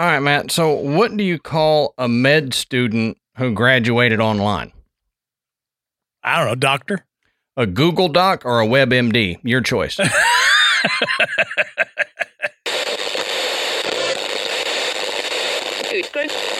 All right, Matt. So, what do you call a med student who graduated online? I don't know, doctor. A Google Doc or a WebMD? Your choice.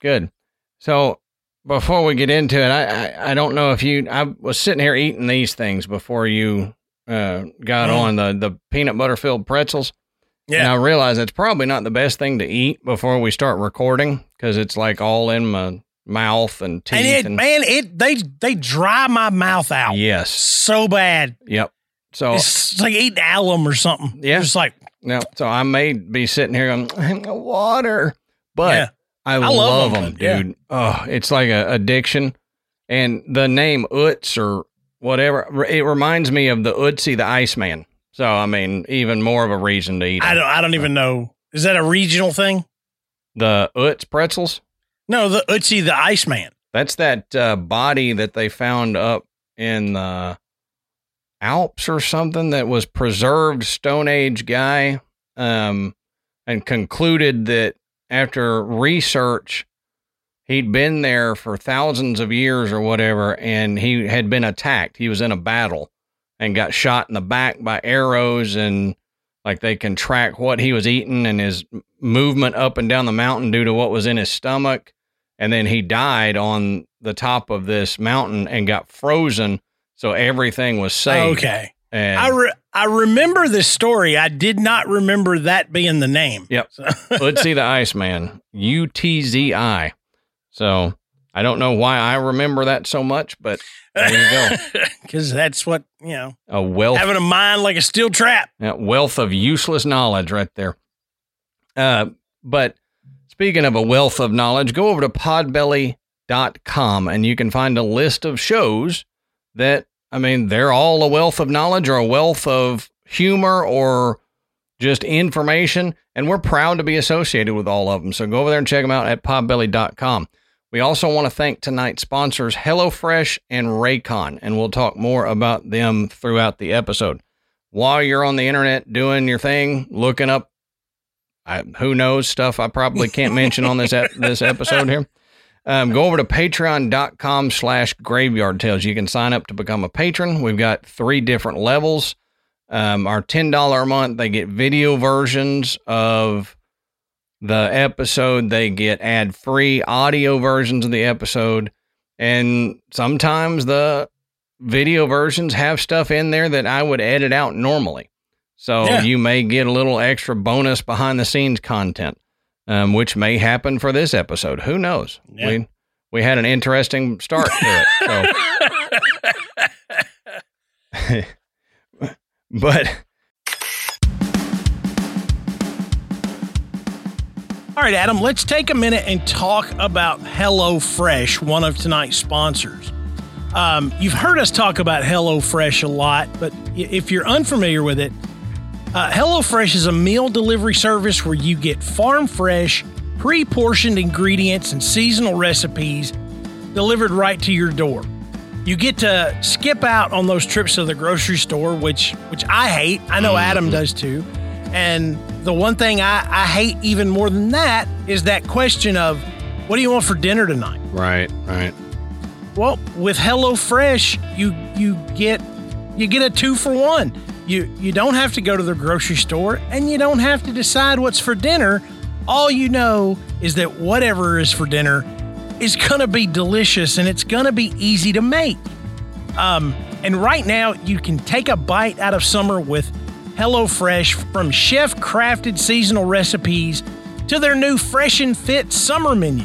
good. So before we get into it, I, I, I don't know if you I was sitting here eating these things before you uh, got Mm. on the the peanut butter filled pretzels. And Yeah. I realize it's probably not the best thing to eat before we start recording because it's like all in my mouth and teeth. And it, and- man, it they they dry my mouth out yes, so bad. yep. So It's like eating alum or something. Yeah. Just like no, so I may be sitting here going water, but Yeah. I, love love, 'em, them, yeah. dude. Oh, it's like a addiction, and the name Utz or whatever it reminds me of the Utzi the Iceman. So I mean, even more of a reason to eat 'em. I don't I don't even know. Is that a regional thing? the Utz pretzels. No, the Utzi the Iceman. That's that uh, body that they found up in the Alps or something that was preserved Stone Age guy, um, and concluded that after research, he'd been there for thousands of years or whatever, and he had been attacked. He was in a battle and got shot in the back by arrows, and like they can track what he was eating and his movement up and down the mountain due to what was in his stomach and then he died on the top of this mountain and got frozen so everything was saved Okay. and I re- I remember this story. I did not remember that being the name. Yep. So- let's see the iceman u-t-z-i so i don't know why i remember that so much but there you go Because that's what, you know, a wealth having a mind like a steel trap. Yeah, wealth of useless knowledge right there. Uh, but speaking of a wealth of knowledge, go over to podbelly.com and you can find a list of shows that, I mean, they're all a wealth of knowledge or a wealth of humor or just information. And we're proud to be associated with all of them. So go over there and check them out at podbelly.com. We also want to thank tonight's sponsors, HelloFresh and Raycon, and we'll talk more about them throughout the episode while you're on the internet doing your thing, looking up, I, who knows stuff I probably can't mention on this ep- this episode here. Um, go over to patreon.com slash graveyard tales. You can sign up to become a patron. We've got three different levels. Um, our $10 a month, they get video versions of the episode. They get ad free audio versions of the episode. And sometimes the video versions have stuff in there that I would edit out normally. So Yeah. you may get a little extra bonus behind the scenes content, um, which may happen for this episode. Who knows? Yeah. We we had an interesting start to it. So, but All right, Adam, let's take a minute and talk about HelloFresh, one of tonight's sponsors. Um, you've heard us talk about HelloFresh a lot, but if you're unfamiliar with it, uh, HelloFresh is a meal delivery service where you get farm fresh, pre portioned ingredients and seasonal recipes delivered right to your door. You get to skip out on those trips to the grocery store, which which I hate. I know Adam does too. And the one thing I, I hate even more than that is that question of what do you want for dinner tonight? right, right. Well, with HelloFresh, you you get you get a two for one. You you don't have to go to the grocery store and you don't have to decide what's for dinner. All you know is that whatever is for dinner is going to be delicious and it's going to be easy to make. Um, and right now, you can take a bite out of summer with HelloFresh from chef crafted seasonal recipes to their new Fresh and Fit summer menu.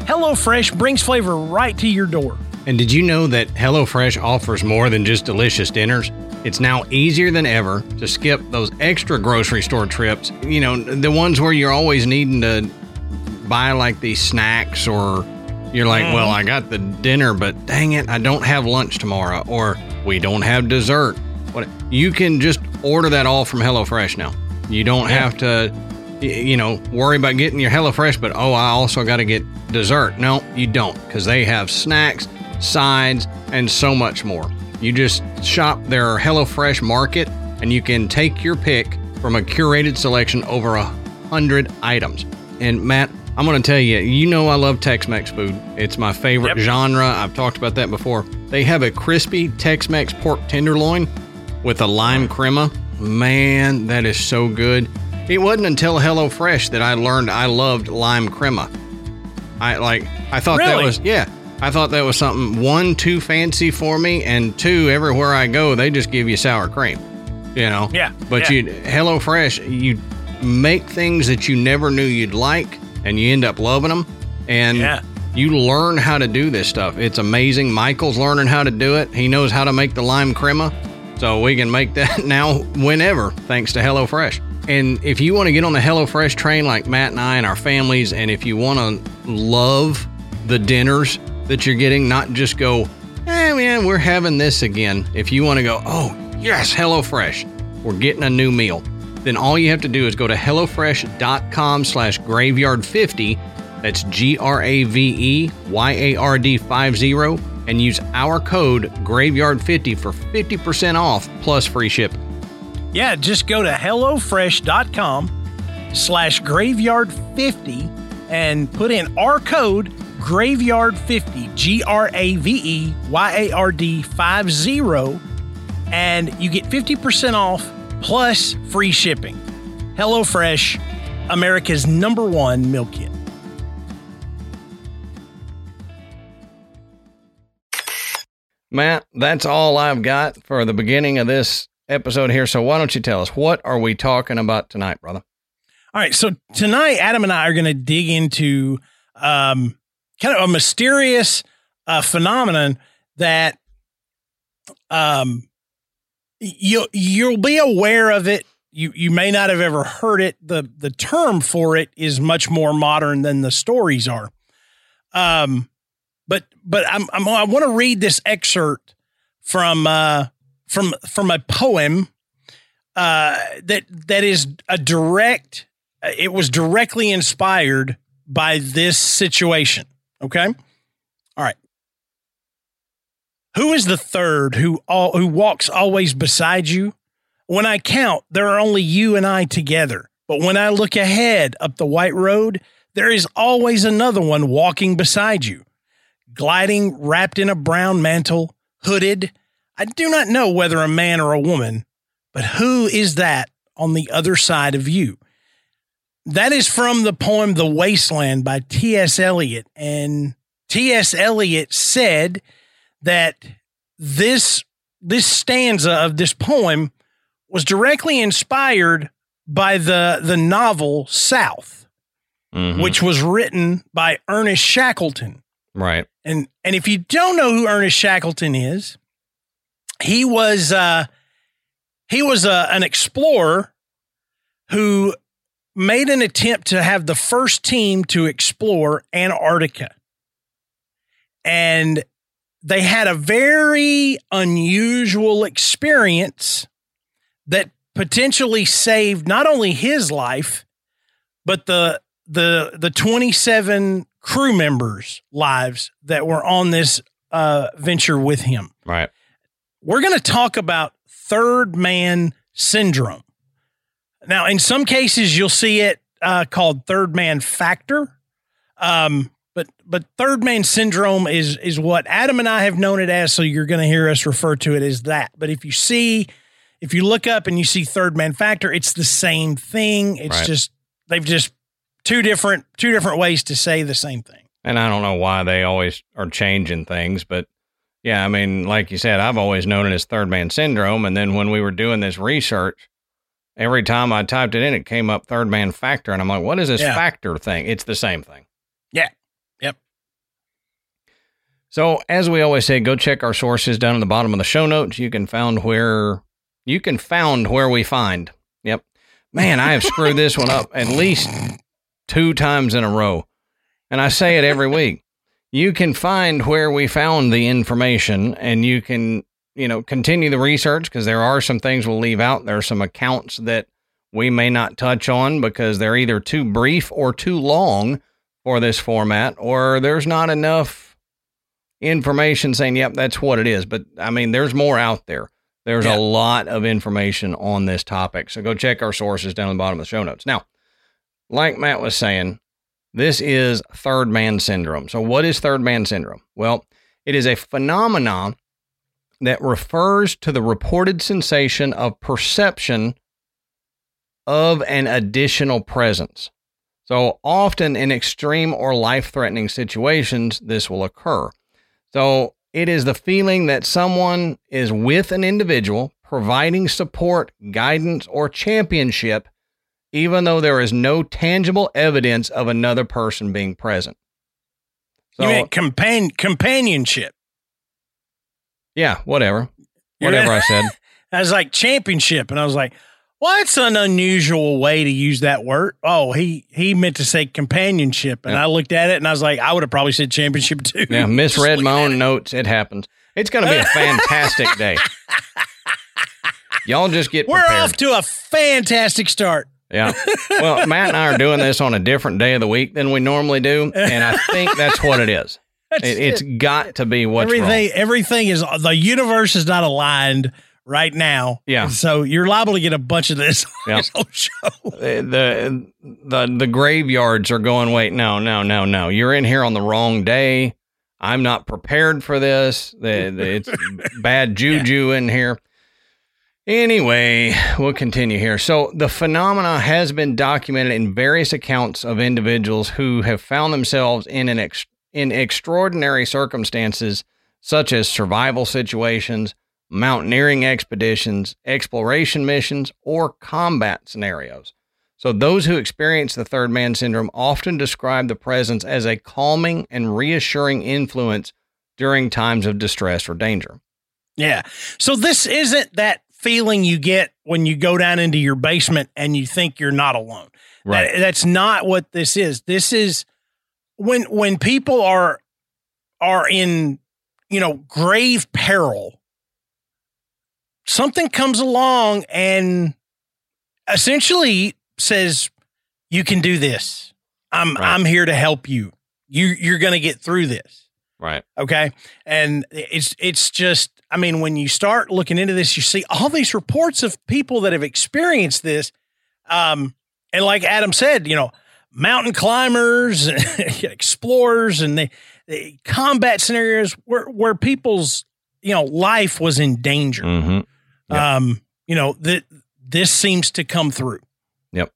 HelloFresh brings flavor right to your door. And did you know that HelloFresh offers more than just delicious dinners? It's now easier than ever to skip those extra grocery store trips. You know, the ones where you're always needing to buy like these snacks or you're like, mm. well, I got the dinner, but dang it, I don't have lunch tomorrow or we don't have dessert. What you can just order that all from HelloFresh now. You don't yeah. have to you know, worry about getting your HelloFresh, but oh, I also got to get dessert. No, you don't because they have snacks, sides, and so much more. You just shop their HelloFresh market and you can take your pick from a curated selection over a hundred items. And Matt, I'm going to tell you, you know I love Tex-Mex food. It's my favorite yep. genre. I've talked about that before. They have a crispy Tex-Mex pork tenderloin with a lime crema. Man, that is so good. It wasn't until HelloFresh that I learned I loved lime crema. I like I thought really? that was yeah. I thought that was something one too fancy for me, and two everywhere I go they just give you sour cream. You know. Yeah. But yeah. you HelloFresh you make things that you never knew you'd like, and you end up loving them, and yeah. you learn how to do this stuff. It's amazing. Michael's learning how to do it. He knows how to make the lime crema, so we can make that now whenever thanks to HelloFresh. And if you want to get on the HelloFresh train like Matt and I and our families, and if you want to love the dinners that you're getting, not just go, eh, man, we're having this again. If you want to go, oh, yes, HelloFresh, we're getting a new meal, then all you have to do is go to HelloFresh.com slash graveyard50. That's G R A V E Y A R D 50 and use our code graveyard50 for 50% off plus free shipping. Yeah, just go to HelloFresh.com slash graveyard50 and put in our code graveyard50 g-r-a-v-e-y-a-r-d 50 and you get 50% off plus free shipping HelloFresh, America's number one meal kit. Matt, that's all I've got for the beginning of this episode here. So why don't you tell us what are we talking about tonight, brother? All right. So tonight, Adam and I are going to dig into um, kind of a mysterious uh, phenomenon that um, you you'll be aware of it. You you may not have ever heard it. the The term for it is much more modern than the stories are. Um, but but I'm, I'm i want to read this excerpt from uh, from from a poem uh, that that is a direct. It was directly inspired by this situation. Okay. All right. Who is the third who all who walks always beside you? When I count, there are only you and I together. But when I look ahead up the white road, there is always another one walking beside you, gliding wrapped in a brown mantle, hooded. I do not know whether a man or a woman, but who is that on the other side of you? That is from the poem The Wasteland by T.S. Eliot. And T.S. Eliot said that this, this stanza of this poem was directly inspired by the, the novel South, mm-hmm. which was written by Ernest Shackleton. Right. And and if you don't know who Ernest Shackleton is, he was uh, he was uh, an explorer who made an attempt to have the first team to explore Antarctica. And they had a very unusual experience that potentially saved not only his life, but the the the 27 crew members' lives that were on this uh, venture with him. Right. We're going to talk about third man syndrome. Now, in some cases, you'll see it uh, called third man factor. Um, but but third man syndrome is is what Adam and I have known it as. So you're going to hear us refer to it as that. But if you see if you look up and you see third man factor, it's the same thing. It's Right. just they've just two different two different ways to say the same thing. And I don't know why they always are changing things, but yeah, I mean, like you said, I've always known it as third man syndrome. And then when we were doing this research, every time I typed it in, it came up third man factor. And I'm like, what is this Yeah. factor thing? It's the same thing. Yeah. Yep. So as we always say, go check our sources down at the bottom of the show notes. You can found where you can found where we find. Yep. Man, I have screwed this one up at least two times in a row. And I say it every week. You can find where we found the information and you can, you know, continue the research because there are some things we'll leave out. There are some accounts that we may not touch on because they're either too brief or too long for this format or there's not enough information saying, yep, that's what it is. But I mean, there's more out there. There's Yeah. a lot of information on this topic. So go check our sources down at the bottom of the show notes. Now, like Matt was saying, this is third man syndrome. So, what is third man syndrome? Well, it is a phenomenon that refers to the reported sensation of perception of an additional presence. So, often in extreme or life threatening situations, this will occur. So, it is the feeling that someone is with an individual providing support, guidance, or championship, even though there is no tangible evidence of another person being present. So, you mean compan- companionship. Yeah, whatever. Whatever. I said. I was like championship, and I was like, well, that's an unusual way to use that word. Oh, he he meant to say companionship, and Yeah. I looked at it and I was like, I would have probably said championship too. Yeah, misread my own it. notes. It happens. It's going to be a fantastic day. Y'all just get We're prepared. off to a fantastic start. Yeah. Well, Matt and I are doing this on a different day of the week than we normally do, and I think that's what it is. It, it's it. got to be what's everything. wrong. Everything is the universe is not aligned right now. Yeah. So you're liable to get a bunch of this on Yeah. this whole show. The, the the graveyards are going. Wait, no, no, no, no. You're in here on the wrong day. I'm not prepared for this. The, the, it's bad juju in here. Anyway, we'll continue here. So, the phenomena has been documented in various accounts of individuals who have found themselves in an ex- in extraordinary circumstances, such as survival situations, mountaineering expeditions, exploration missions, or combat scenarios. So, those who experience the third man syndrome often describe the presence as a calming and reassuring influence during times of distress or danger. Yeah. So this isn't that feeling you get when you go down into your basement and you think you're not alone. That- that's not what this is. This is when when people are are in you know grave peril. Something comes along and essentially says, "You can do this. I'm Right. I'm here to help you. You you're going to get through this." Right. Okay. And it's it's just I mean, when you start looking into this, you see all these reports of people that have experienced this. Um, and like Adam said, you know, mountain climbers, explorers, and the, the combat scenarios where where people's you know life was in danger. Mm-hmm. Yeah. Um, you know that this seems to come through. Yep,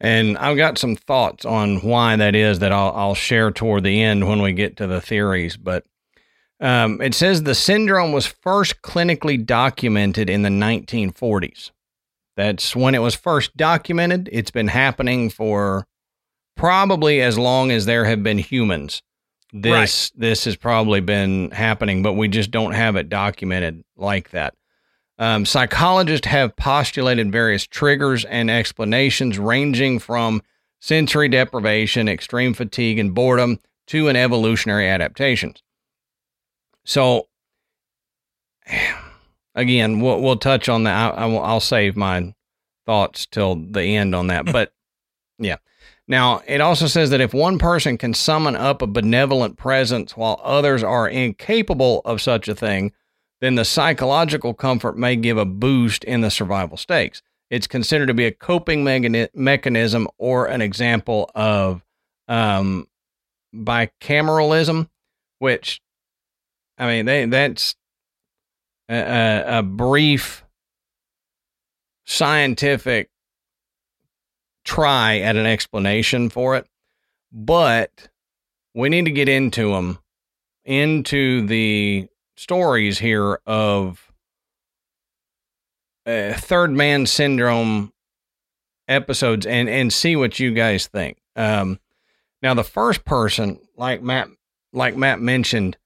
and I've got some thoughts on why that is that I'll, I'll share toward the end when we get to the theories. But um, it says the syndrome was first clinically documented in the 1940s. That's when it was first documented. It's been happening for probably as long as there have been humans. This this has probably been happening, but we just don't have it documented like that. Um, psychologists have postulated various triggers and explanations ranging from sensory deprivation, extreme fatigue, and boredom to an evolutionary adaptations. So, again, we'll, we'll touch on that. I, I will, I'll save my thoughts till the end on that. But yeah. Now, it also says that if one person can summon up a benevolent presence while others are incapable of such a thing, then the psychological comfort may give a boost in the survival stakes. It's considered to be a coping mechanism or an example of um, bicameralism, which, I mean, they, that's a, a, a brief scientific try at an explanation for it, but we need to get into them, into the stories here of uh, third man syndrome episodes and and see what you guys think. Um, now the first person, like Matt, like Matt mentioned,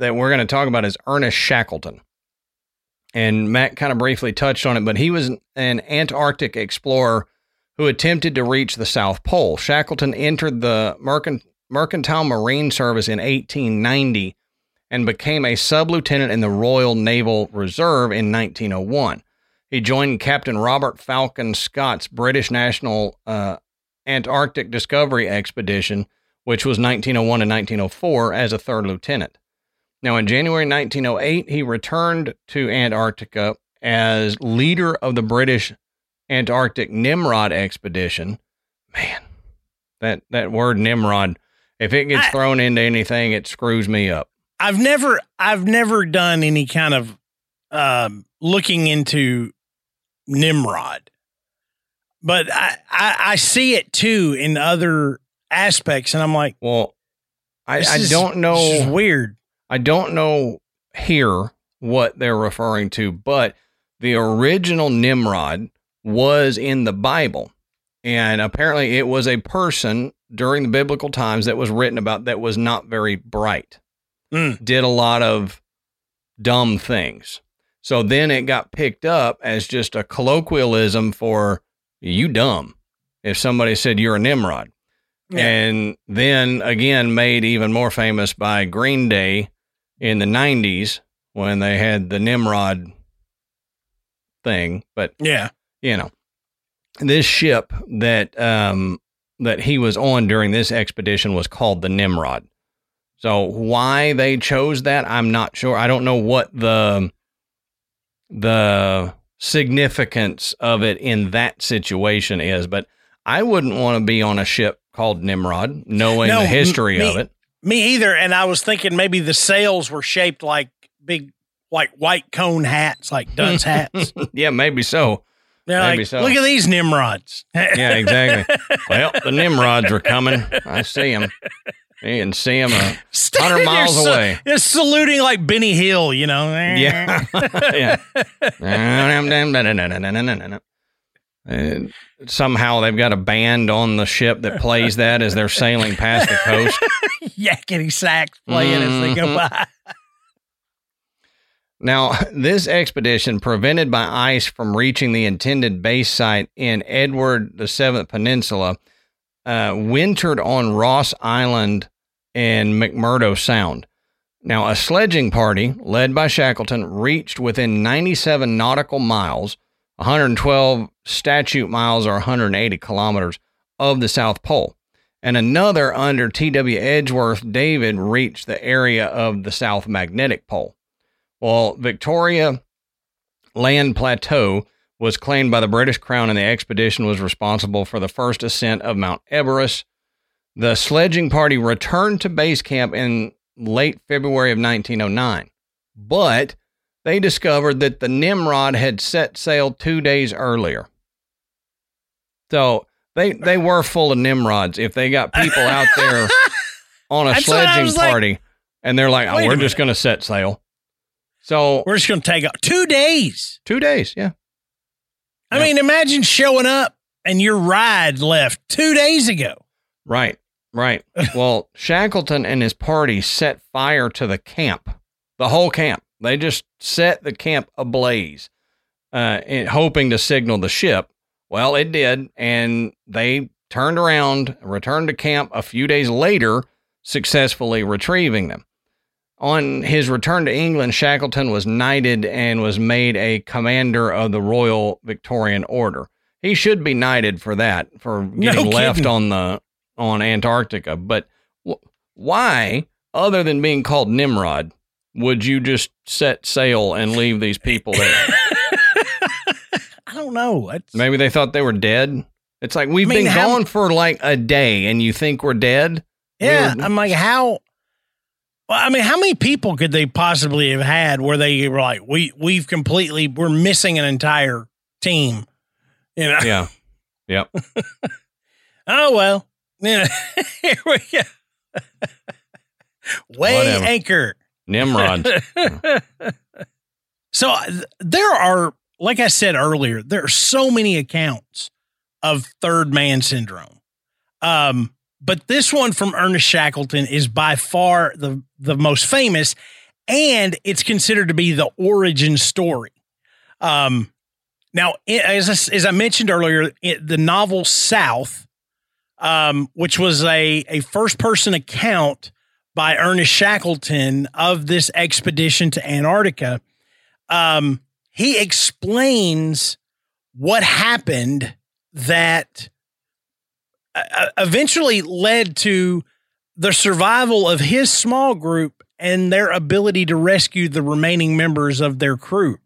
that we're going to talk about is Ernest Shackleton. And Matt kind of briefly touched on it, but he was an Antarctic explorer who attempted to reach the South Pole. Shackleton entered the Mercantile Marine Service in 1890 and became a sub lieutenant in the Royal Naval Reserve in 1901. He joined Captain Robert Falcon Scott's British National uh, Antarctic Discovery Expedition, which was 1901 and 1904, as a third lieutenant. Now, in January 1908, he returned to Antarctica as leader of the British Antarctic Nimrod expedition. Man, that, that word Nimrod, if it gets I, thrown into anything, it screws me up. I've never, I've never done any kind of um, looking into Nimrod, but I, I, I see it too in other aspects, and I'm like, well, I, I is, don't know. weird. I don't know here what they're referring to, but the original Nimrod was in the Bible. And apparently it was a person during the biblical times that was written about that was not very bright, mm. did a lot of dumb things. So then it got picked up as just a colloquialism for you dumb. If somebody said you're a Nimrod. Yeah. And then again, made even more famous by Green Day in the 90s when they had the Nimrod thing. But yeah, you know, this ship that um, that he was on during this expedition was called the Nimrod. So why they chose that, I'm not sure. I don't know what the the significance of it in that situation is, but I wouldn't want to be on a ship called Nimrod, knowing no, the history me, of it. Me either. And I was thinking maybe the sails were shaped like big, like white cone hats, like dunce hats. yeah, maybe so. They're maybe like, so. look at these Nimrods. yeah, exactly. well, the Nimrods are coming. I see them. You can see them a hundred miles away. They're saluting like Benny Hill, you know. yeah, yeah. And somehow they've got a band on the ship that plays that as they're sailing past the coast. Yakety sax playing mm-hmm. as they go mm-hmm. by. Now, this expedition, prevented by ice from reaching the intended base site in Edward VII Peninsula, uh, wintered on Ross Island and McMurdo Sound. Now, a sledging party led by Shackleton reached within 97 nautical miles 112 statute miles or 180 kilometers of the South Pole. And another under T.W. Edgeworth David reached the area of the South Magnetic Pole. Well, Victoria Land Plateau was claimed by the British Crown, and the expedition was responsible for the first ascent of Mount Erebus. The sledging party returned to base camp in late February of 1909, but they discovered that the Nimrod had set sail two days earlier. So they they were full of Nimrods. If they got people out there on a sledging party, like, and they're like, "Oh, we're just going to set sail." So we're just going to take out two days. Two days, yeah. I yep. mean, imagine showing up and your ride left two days ago. Right, right. well, Shackleton and his party set fire to the camp, the whole camp. They just set the camp ablaze, uh, hoping to signal the ship. Well, it did, and they turned around, returned to camp a few days later, successfully retrieving them. On his return to England, Shackleton was knighted and was made a commander of the Royal Victorian Order. He should be knighted for that, for getting no left on the on Antarctica. But why, other than being called Nimrod, would you just set sail and leave these people there? I don't know. It's, Maybe they thought they were dead. It's like we've I mean, been how, gone for like a day, and you think we're dead. Yeah, we I'm like, how? Well, I mean, how many people could they possibly have had where they were like, we we've completely we're missing an entire team. You know? Yeah. Yep. oh well. Yeah. Here we go. Way Whatever. anchor. Nimrod. so there are, like I said earlier, there are so many accounts of third man syndrome. Um, but this one from Ernest Shackleton is by far the the most famous, and it's considered to be the origin story. Um, now, as I, as I mentioned earlier, it, the novel South, um, which was a a first person account by Ernest Shackleton of this expedition to Antarctica, um, he explains what happened that eventually led to the survival of his small group and their ability to rescue the remaining members of their crew.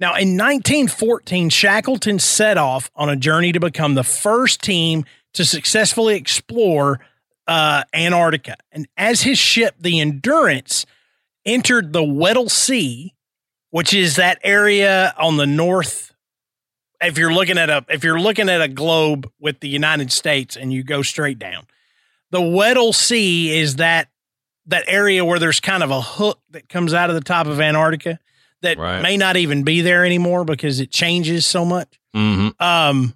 Now, in 1914, Shackleton set off on a journey to become the first team to successfully explore uh, Antarctica. And as his ship, the Endurance, entered the Weddell Sea, which is that area on the north. If you're looking at a if you're looking at a globe with the United States and you go straight down, the Weddell Sea is that that area where there's kind of a hook that comes out of the top of Antarctica that Right. may not even be there anymore because it changes so much. hmm Um,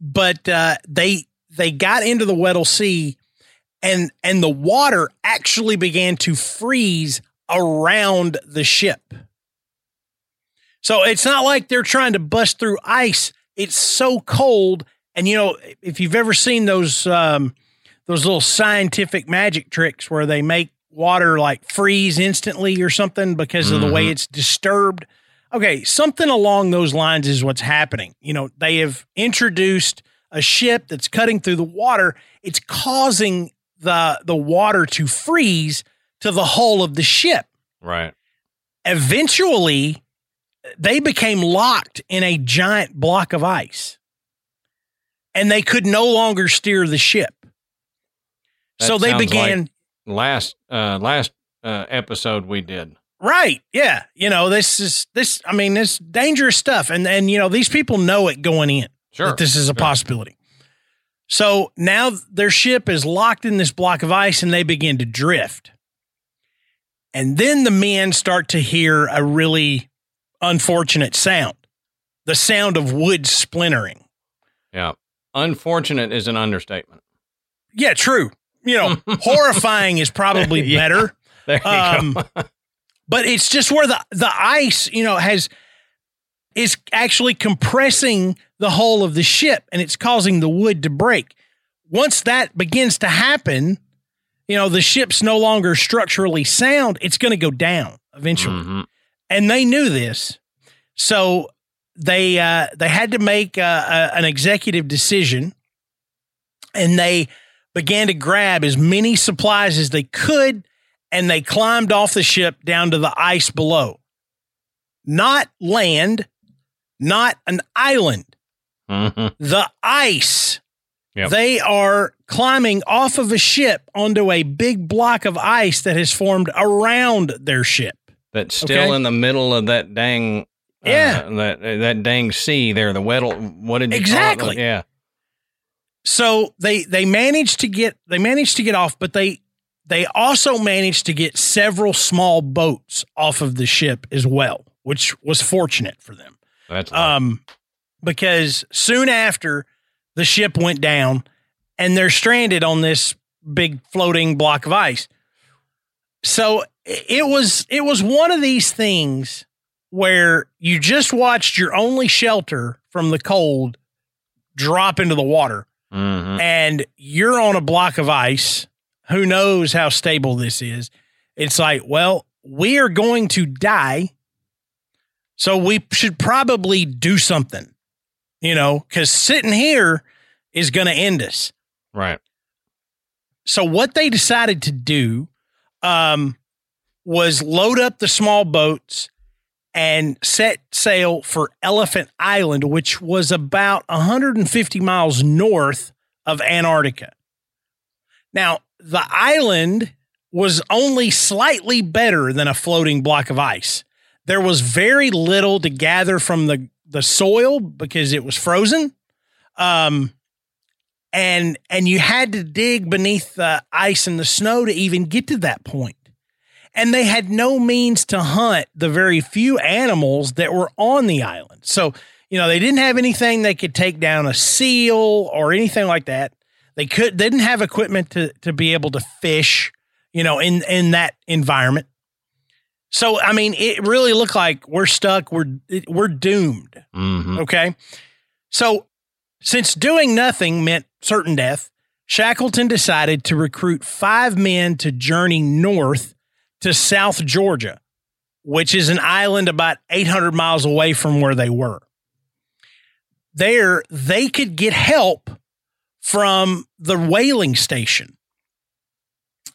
but uh, they they got into the Weddell Sea, and and the water actually began to freeze around the ship. So it's not like they're trying to bust through ice. It's so cold, and you know if you've ever seen those um, those little scientific magic tricks where they make water like freeze instantly or something because of the way Mhm. it's disturbed. Okay, something along those lines is what's happening. You know, they have introduced a ship that's cutting through the water. It's causing the the water to freeze to the hull of the ship. Right. Eventually, they became locked in a giant block of ice. And they could no longer steer the ship. That so they began like last uh last uh episode we did. Right. Yeah. You know, this is this I mean, this dangerous stuff. And and you know, these people know it going in Sure. that this is a Sure. possibility. So now their ship is locked in this block of ice and they begin to drift. And then the men start to hear a really unfortunate sound. The sound of wood splintering. Yeah. Unfortunate is an understatement. Yeah, true. You know, horrifying is probably Yeah. better. There you Um, go. but it's just where the the ice you know has is actually compressing the hull of the ship and it's causing the wood to break once that begins to happen you know the ship's no longer structurally sound it's going to go down eventually Mhm. And they knew this. So they uh, they had to make uh, a, an executive decision. And they began to grab as many supplies as they could and they climbed off the ship down to the ice below. Not land not an island. Mhm. the ice. Yep. they are climbing off of a ship onto a big block of ice that has formed around their ship That's still Okay. in the middle of that dang uh, Yeah. that that dang sea there, the Weddell what did you Exactly. Yeah. so they they managed to get they managed to get off but they they also managed to get several small boats off of the ship as well which was fortunate for them That's um because soon after the ship went down and they're stranded on this big floating block of ice so it was it was one of these things where you just watched your only shelter from the cold drop into the water Mhm. and you're on a block of ice. Who knows how stable this is? It's like, well, we are going to die. So we should probably do something, you know, because sitting here is going to end us. right. So what they decided to do um, was load up the small boats and set sail for Elephant Island, which was about 150 miles north of Antarctica. Now, the island was only slightly better than a floating block of ice. There was very little to gather from the the soil because it was frozen. Um, and and you had to dig beneath the ice and the snow to even get to that point. And they had no means to hunt the very few animals that were on the island. So, you know, they didn't have anything they could take down a seal or anything like that. They could they didn't have equipment to to be able to fish, you know, in in that environment. So, I mean, it really looked like we're stuck. We're we're doomed. Mm-hmm. Okay. So, since doing nothing meant certain death, Shackleton decided to recruit five men to journey north to South Georgia, which is an island about 800 miles away from where they were. There, they could get help from the whaling station.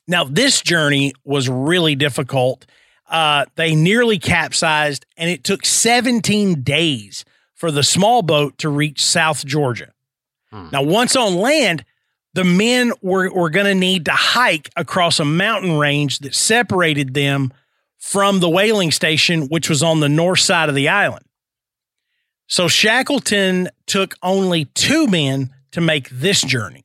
Now, this journey was really difficult. Uh, they nearly capsized, and it took 17 days for the small boat to reach South Georgia. Hmm. Now, once on land, the men were, were going to need to hike across a mountain range that separated them from the whaling station, which was on the north side of the island. So Shackleton took only two men to make this journey.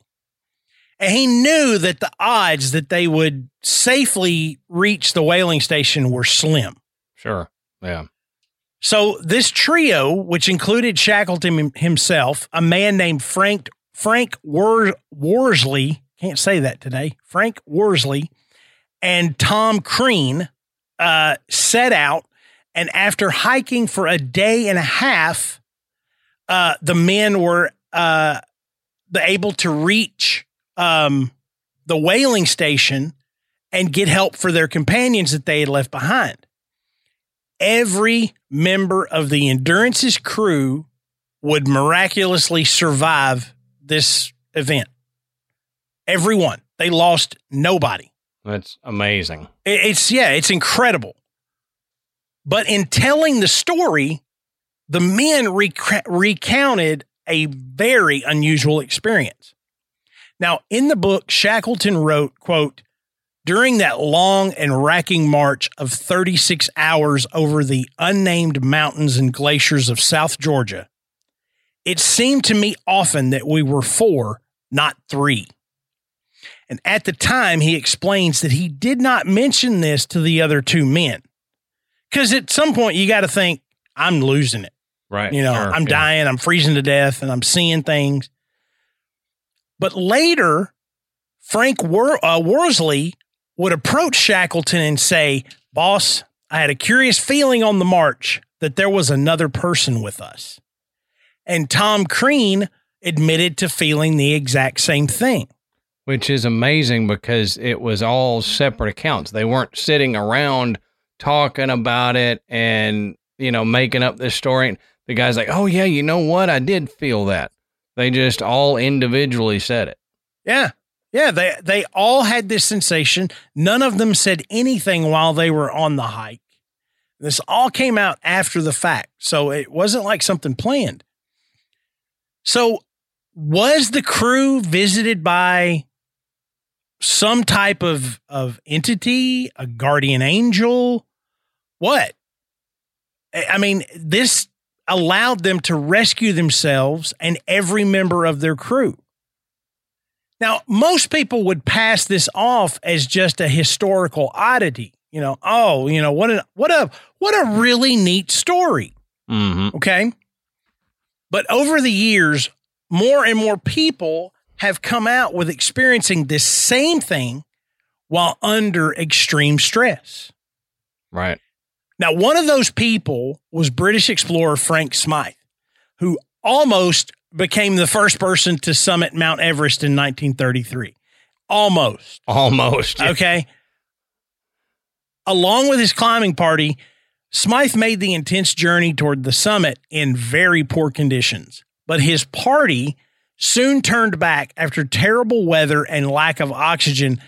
And he knew that the odds that they would safely reach the whaling station were slim. Sure. Yeah. So this trio, which included Shackleton himself, a man named Frank Frank Wor- Worsley, can't say that today, Frank Worsley, and Tom Crean, uh, set out. And after hiking for a day and a half, uh, the men were uh, able to reach um, the whaling station and get help for their companions that they had left behind. Every member of the Endurance's crew would miraculously survive this event. Everyone. They lost nobody. That's amazing. It's, yeah, it's incredible. But in telling the story, the men rec- recounted a very unusual experience. Now, in the book, Shackleton wrote, quote, during that long and racking march of 36 hours over the unnamed mountains and glaciers of South Georgia, it seemed to me often that we were four, not three. And at the time, he explains that he did not mention this to the other two men. Because at some point, you got to think, I'm losing it. Right. You know, Sure. I'm Yeah. dying, I'm freezing to death, and I'm seeing things. But later, Frank Wor- uh, Worsley would approach Shackleton and say, Boss, I had a curious feeling on the march that there was another person with us. And Tom Crean admitted to feeling the exact same thing. Which is amazing because it was all separate accounts. They weren't sitting around talking about it and, you know, making up this story. The guy's like, oh, yeah, you know what? I did feel that. They just all individually said it. Yeah. Yeah, they they all had this sensation. None of them said anything while they were on the hike. This all came out after the fact. So it wasn't like something planned. So was the crew visited by some type of of entity, a guardian angel? What? I mean, this allowed them to rescue themselves and every member of their crew. Now, most people would pass this off as just a historical oddity. You know, oh, you know, what a what a what a really neat story. Mm-hmm. Okay. But over the years, more and more people have come out with experiencing this same thing while under extreme stress. Right. Now, one of those people was British explorer Frank Smythe, who almost became the first person to summit Mount Everest in 1933. Almost. Almost. Okay. Along with his climbing party, Smythe made the intense journey toward the summit in very poor conditions. But his party soon turned back after terrible weather and lack of oxygen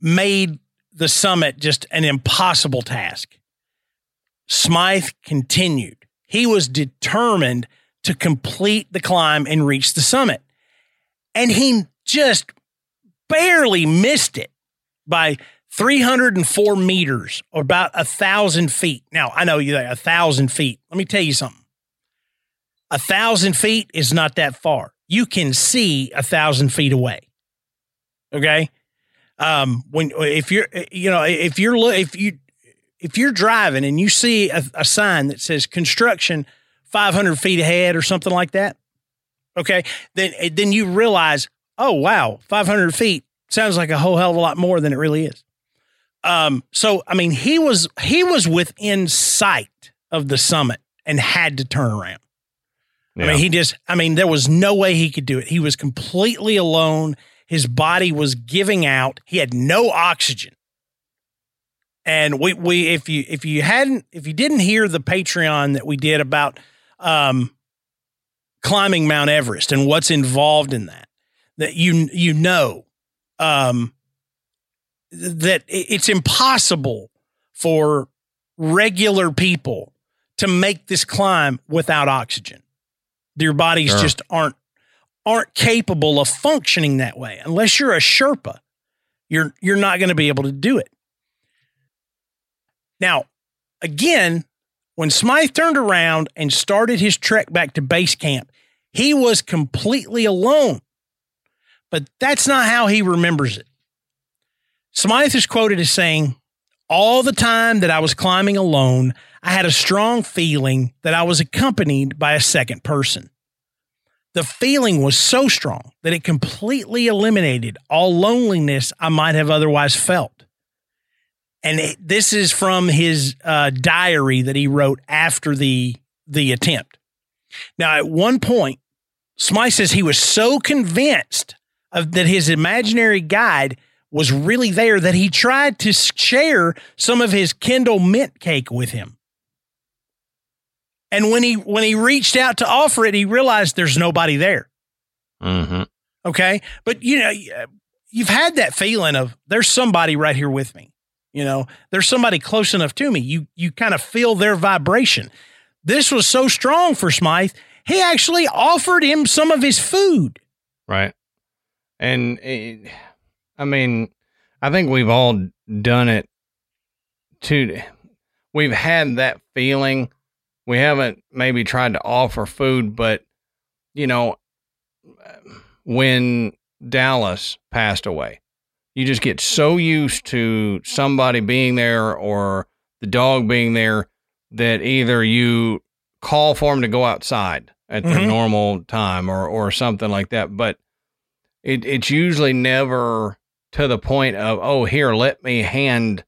made the summit just an impossible task. Smythe continued. He was determined to complete the climb and reach the summit. And he just barely missed it by 304 meters or about a thousand feet. Now, I know you a thousand feet. Let me tell you something. A thousand feet is not that far. You can see a thousand feet away. Okay. Um, when if you're you know if you're if you if you're driving and you see a, a sign that says construction 500 feet ahead or something like that, okay, then then you realize, oh wow, 500 feet sounds like a whole hell of a lot more than it really is. Um, so I mean, he was he was within sight of the summit and had to turn around. Yeah. I mean, he just, I mean, there was no way he could do it. He was completely alone. His body was giving out. He had no oxygen. And we, we, if you, if you hadn't, if you didn't hear the Patreon that we did about, um, climbing Mount Everest and what's involved in that, that you, you know, um, that it's impossible for regular people to make this climb without oxygen. Your bodies sure. just aren't aren't capable of functioning that way. Unless you're a Sherpa, you're you're not going to be able to do it. Now, again, when Smythe turned around and started his trek back to base camp, he was completely alone. But that's not how he remembers it. Smythe is quoted as saying, All the time that I was climbing alone, I had a strong feeling that I was accompanied by a second person. The feeling was so strong that it completely eliminated all loneliness I might have otherwise felt. And it, this is from his uh, diary that he wrote after the the attempt. Now, at one point, Smythe says he was so convinced of that his imaginary guide was really there that he tried to share some of his Kendal mint cake with him. And when he when he reached out to offer it, he realized there's nobody there. Mm-hmm. Okay, but you know you've had that feeling of there's somebody right here with me. You know, there's somebody close enough to me. You you kind of feel their vibration. This was so strong for Smythe. He actually offered him some of his food. Right. And it, eh, I mean, I think we've all done it too. We've had that feeling we haven't maybe tried to offer food, but you know, when Dallas passed away, you just get so used to somebody being there or the dog being there that either you call for him to go outside at the mm-hmm. normal time or or something like that, but it it's usually never to the point of oh here let me hand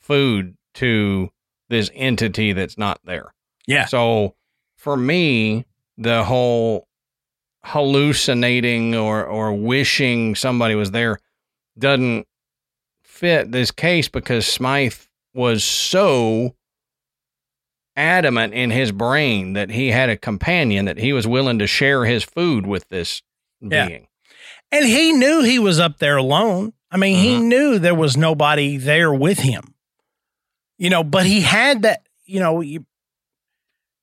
food to this entity that's not there. Yeah. So for me, the whole hallucinating or or wishing somebody was there doesn't fit this case because Smythe was so adamant in his brain that he had a companion that he was willing to share his food with this yeah. being. And he knew he was up there alone. I mean, he mm-hmm. knew there was nobody there with him. You know, but he had that, you know, you,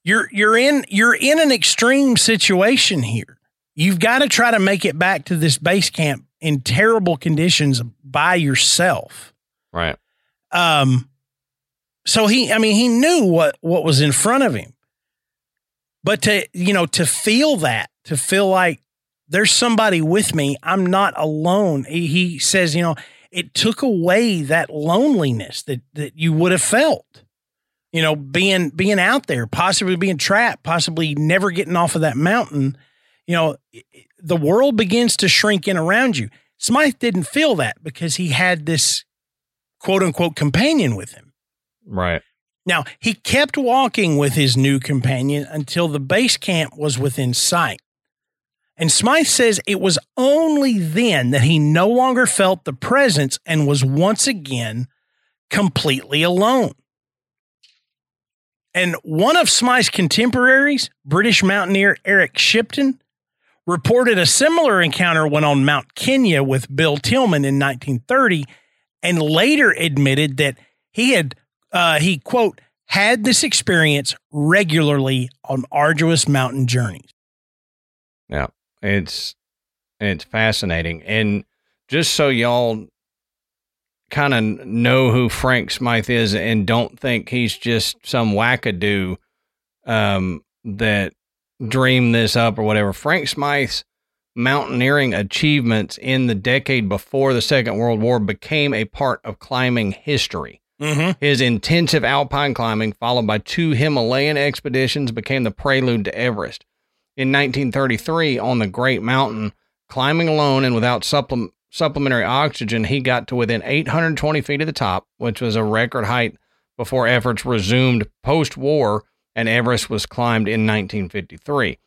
you're you're in you're in an extreme situation here. You've got to try to make it back to this base camp in terrible conditions by yourself. Right. Um so he I mean he knew what what was in front of him. But to you know to feel that, to feel like there's somebody with me, I'm not alone. He, says, you know, it took away that loneliness that that you would have felt you know, being being out there, possibly being trapped, possibly never getting off of that mountain, you know, the world begins to shrink in around you. Smythe didn't feel that because he had this quote unquote companion with him. Right. Now, he kept walking with his new companion until the base camp was within sight. And Smythe says it was only then that he no longer felt the presence and was once again completely alone. And one of Smythe's contemporaries, British mountaineer Eric Shipton, reported a similar encounter when on Mount Kenya with Bill Tilman in 1930, and later admitted that he had, uh, he quote, had this experience regularly on arduous mountain journeys. Yeah, it's it's fascinating, and just so y'all kind of know who Frank Smythe is and don't think he's just some wackadoo um, that dreamed this up or whatever. Frank Smythe's mountaineering achievements in the decade before the Second World War became a part of climbing history. Mm-hmm. His intensive alpine climbing, followed by two Himalayan expeditions, became the prelude to Everest. In 1933, on the Great Mountain, climbing alone and without supple- supplementary oxygen, he got to within 820 feet of the top, which was a record height before efforts resumed post war and Everest was climbed in 1953.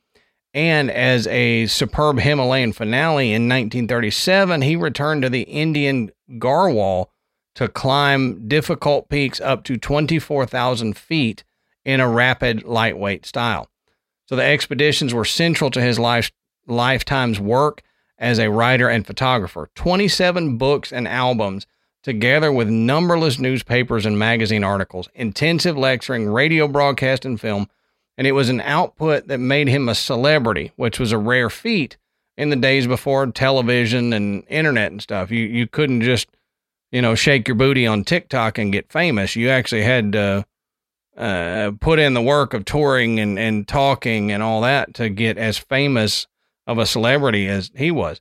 And as a superb Himalayan finale in 1937, he returned to the Indian Garhwal to climb difficult peaks up to 24,000 feet in a rapid, lightweight style. So the expeditions were central to his life, lifetime's work as a writer and photographer. 27 books and albums, together with numberless newspapers and magazine articles, intensive lecturing, radio broadcast, and film. And it was an output that made him a celebrity, which was a rare feat in the days before television and internet and stuff. You you couldn't just you know, shake your booty on TikTok and get famous. You actually had to uh, put in the work of touring and, and talking and all that to get as famous of a celebrity as he was.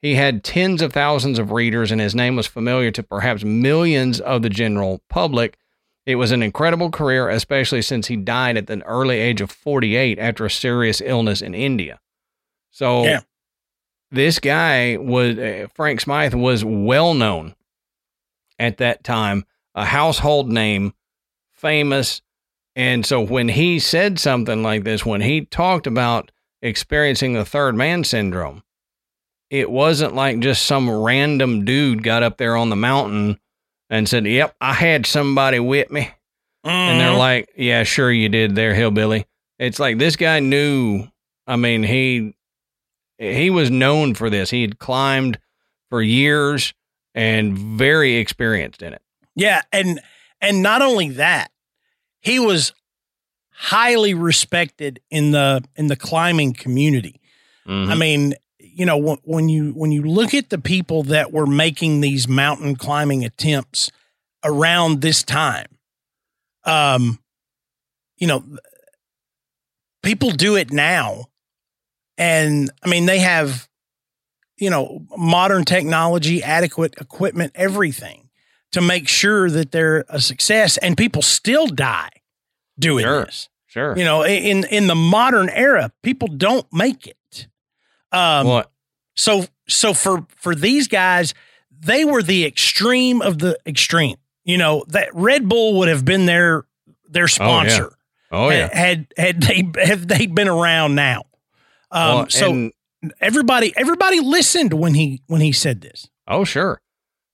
He had tens of thousands of readers, and his name was familiar to perhaps millions of the general public. It was an incredible career, especially since he died at the early age of 48 after a serious illness in India. So, yeah. this guy was, uh, Frank Smythe, was well known at that time, a household name, famous. And so when he said something like this, when he talked about experiencing the third man syndrome, it wasn't like just some random dude got up there on the mountain and said, Yep, I had somebody with me. Mm-hmm. And they're mm-hmm. like, Yeah, sure you did there, hillbilly. It's like this guy knew. I mean, he he was known for this. He had climbed for years and very experienced in it. Yeah, and and not only that, he was highly respected in the in the climbing community. Mm-hmm. I mean, you know, when you when you look at the people that were making these mountain climbing attempts around this time, um, you know, people do it now, and I mean, they have you know, modern technology, adequate equipment, everything to make sure that they're a success and people still die doing sure, this. Sure. You know, in in the modern era, people don't make it. Um what? so so for for these guys, they were the extreme of the extreme. You know, that Red Bull would have been their their sponsor. Oh yeah. Oh, yeah. Had had they have they been around now. Um well, so everybody everybody listened when he when he said this. Oh, sure.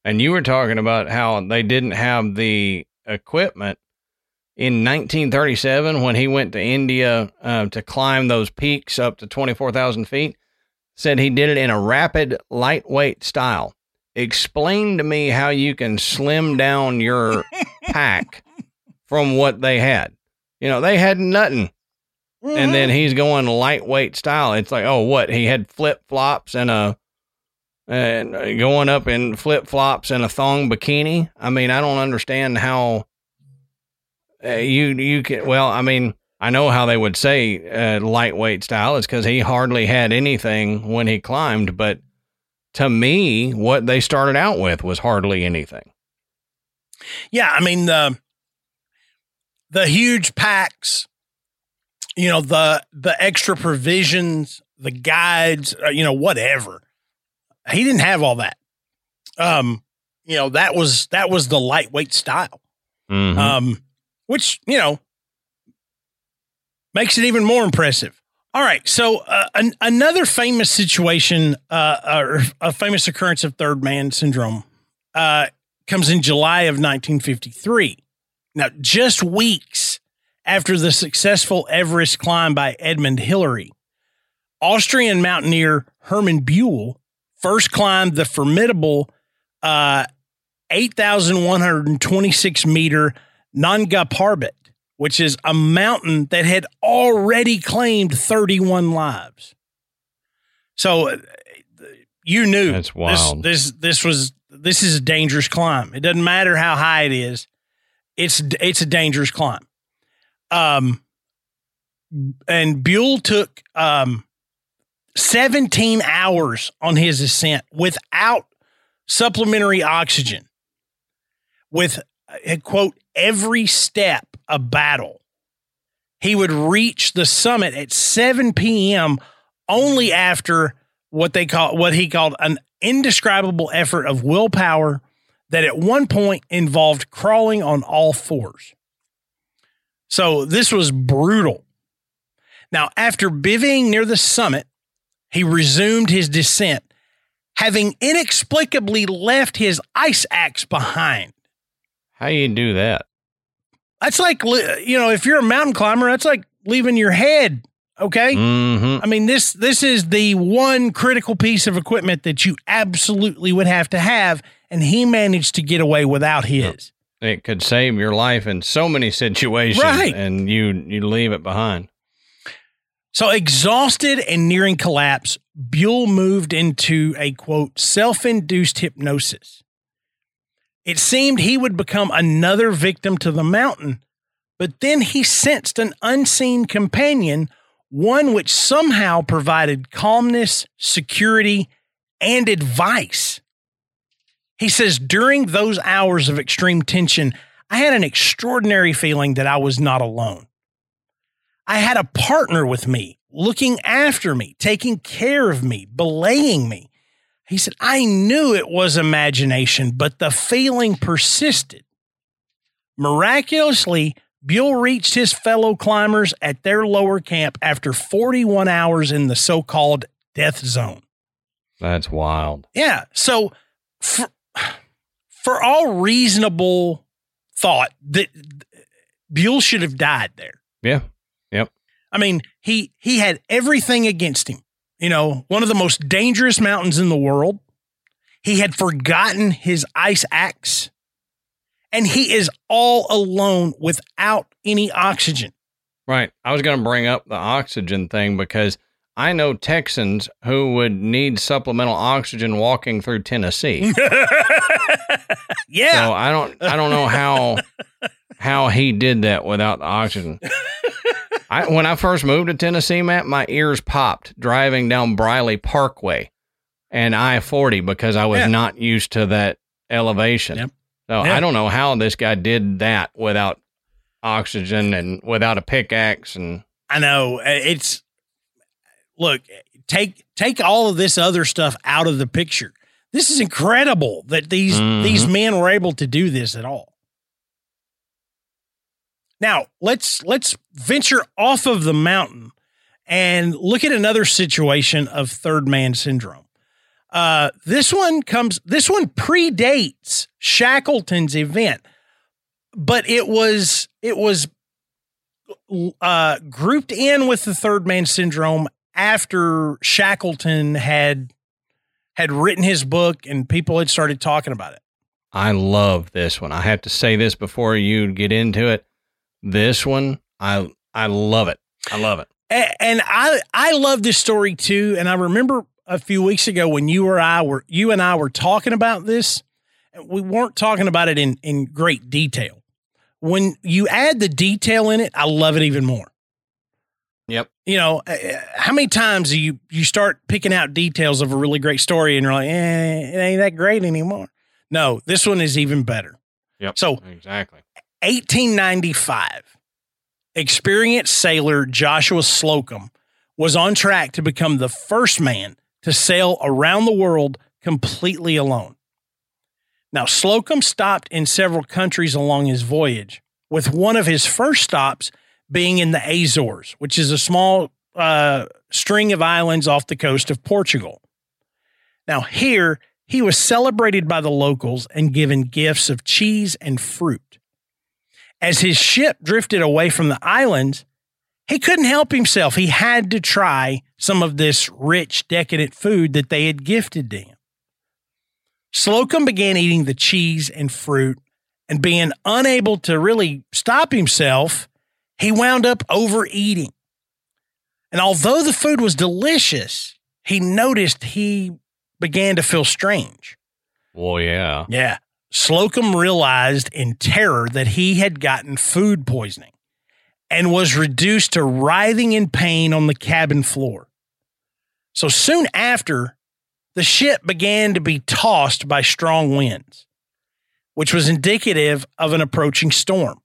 And you were talking about how they didn't have the equipment in 1937 when he went to India uh, to climb those peaks up to 24,000 feet. Said he did it in a rapid, lightweight style. Explain to me how you can slim down your pack from what they had. You know, they had nothing. Mm-hmm. And then mm-hmm. he's going lightweight style. It's like, oh, what? He had flip flops and a and going up in flip flops and a thong bikini. I mean, I don't understand how uh, you you can. Well, I mean, I know how they would say uh, lightweight style is because he hardly had anything when he climbed. But to me, what they started out with was hardly anything. Yeah, I mean the the huge packs you know the the extra provisions the guides uh, you know whatever he didn't have all that um you know that was that was the lightweight style mm-hmm. um which you know makes it even more impressive all right so uh, an, another famous situation uh or a famous occurrence of third man syndrome uh comes in july of 1953 now just weeks after the successful Everest climb by Edmund Hillary. Austrian mountaineer Hermann Buhl first climbed the formidable uh, 8,126 meter Nanga Parbat, which is a mountain that had already claimed 31 lives. So uh, you knew that's wild. This, this this was this is a dangerous climb. It doesn't matter how high it is. It's it's a dangerous climb. Um, and Buhl took um, 17 hours on his ascent without supplementary oxygen, with uh, quote every step a battle. He would reach the summit at 7 p.m. only after what they call what he called an indescribable effort of willpower that at one point involved crawling on all fours. So this was brutal. Now, after bivvying near the summit, he resumed his descent, having inexplicably left his ice axe behind. How you do that? That's like you know, if you're a mountain climber, that's like leaving your head. Okay. Mm-hmm. I mean this this is the one critical piece of equipment that you absolutely would have to have, and he managed to get away without his. It could save your life in so many situations, Right. and you you leave it behind. So exhausted and nearing collapse, Buhl moved into a quote self-induced hypnosis. It seemed he would become another victim to the mountain, but then he sensed an unseen companion, one which somehow provided calmness, security, and advice. He says, during those hours of extreme tension, I had an extraordinary feeling that I was not alone. I had a partner with me, looking after me, taking care of me, belaying me. He said, I knew it was imagination, but the feeling persisted. Miraculously, Buhl reached his fellow climbers at their lower camp after 41 hours in the so called death zone. That's wild. Yeah. So, for, for all reasonable thought, that Buhl should have died there. Yeah. I mean, he he had everything against him. You know, one of the most dangerous mountains in the world. He had forgotten his ice axe. And he is all alone without any oxygen. Right. I was going to bring up the oxygen thing because I know Texans who would need supplemental oxygen walking through Tennessee. yeah. So I don't I don't know how how he did that without the oxygen. I when I first moved to Tennessee, Matt, my ears popped driving down Briley Parkway and I forty because I was Yeah. not used to that elevation. Yep. So Yeah. I don't know how this guy did that without oxygen and without a pickaxe and I know it's look, take take all of this other stuff out of the picture. This is incredible that these Mhm. these men were able to do this at all. Now, let's let's venture off of the mountain and look at another situation of third man syndrome. Uh, this one comes this one predates Shackleton's event, but it was it was uh, grouped in with the third man syndrome after Shackleton had had written his book and people had started talking about it. I love this one. I have to say this before you get into it. This one, I I love it. I love it. And I I love this story too. And I remember a few weeks ago when you or I were you and I were talking about this. We weren't talking about it in in great detail. When you add the detail in it, I love it even more. Yep. you know, uh, how many times do you you start picking out details of a really great story and you're like, eh, it ain't that great anymore. No, this one is even better. Yep. So, Exactly. 1895, experienced sailor Joshua Slocum was on track to become the first man to sail around the world completely alone. Now, Slocum stopped in several countries along his voyage, with one of his first stops being in the Azores, which is a small uh, string of islands off the coast of Portugal. Now, here, he was celebrated by the locals and given gifts of cheese and fruit. As his ship drifted away from the islands, he couldn't help himself. He had to try some of this rich, decadent food that they had gifted to him. Slocum began eating the cheese and fruit, and being unable to really stop himself, he wound up overeating. And although the food was delicious, he noticed he began to feel strange. Well, yeah. Yeah. Slocum realized in terror that he had gotten food poisoning. and was reduced to writhing in pain on the cabin floor. So soon after, the ship began to be tossed by strong winds, which was indicative of an approaching storm.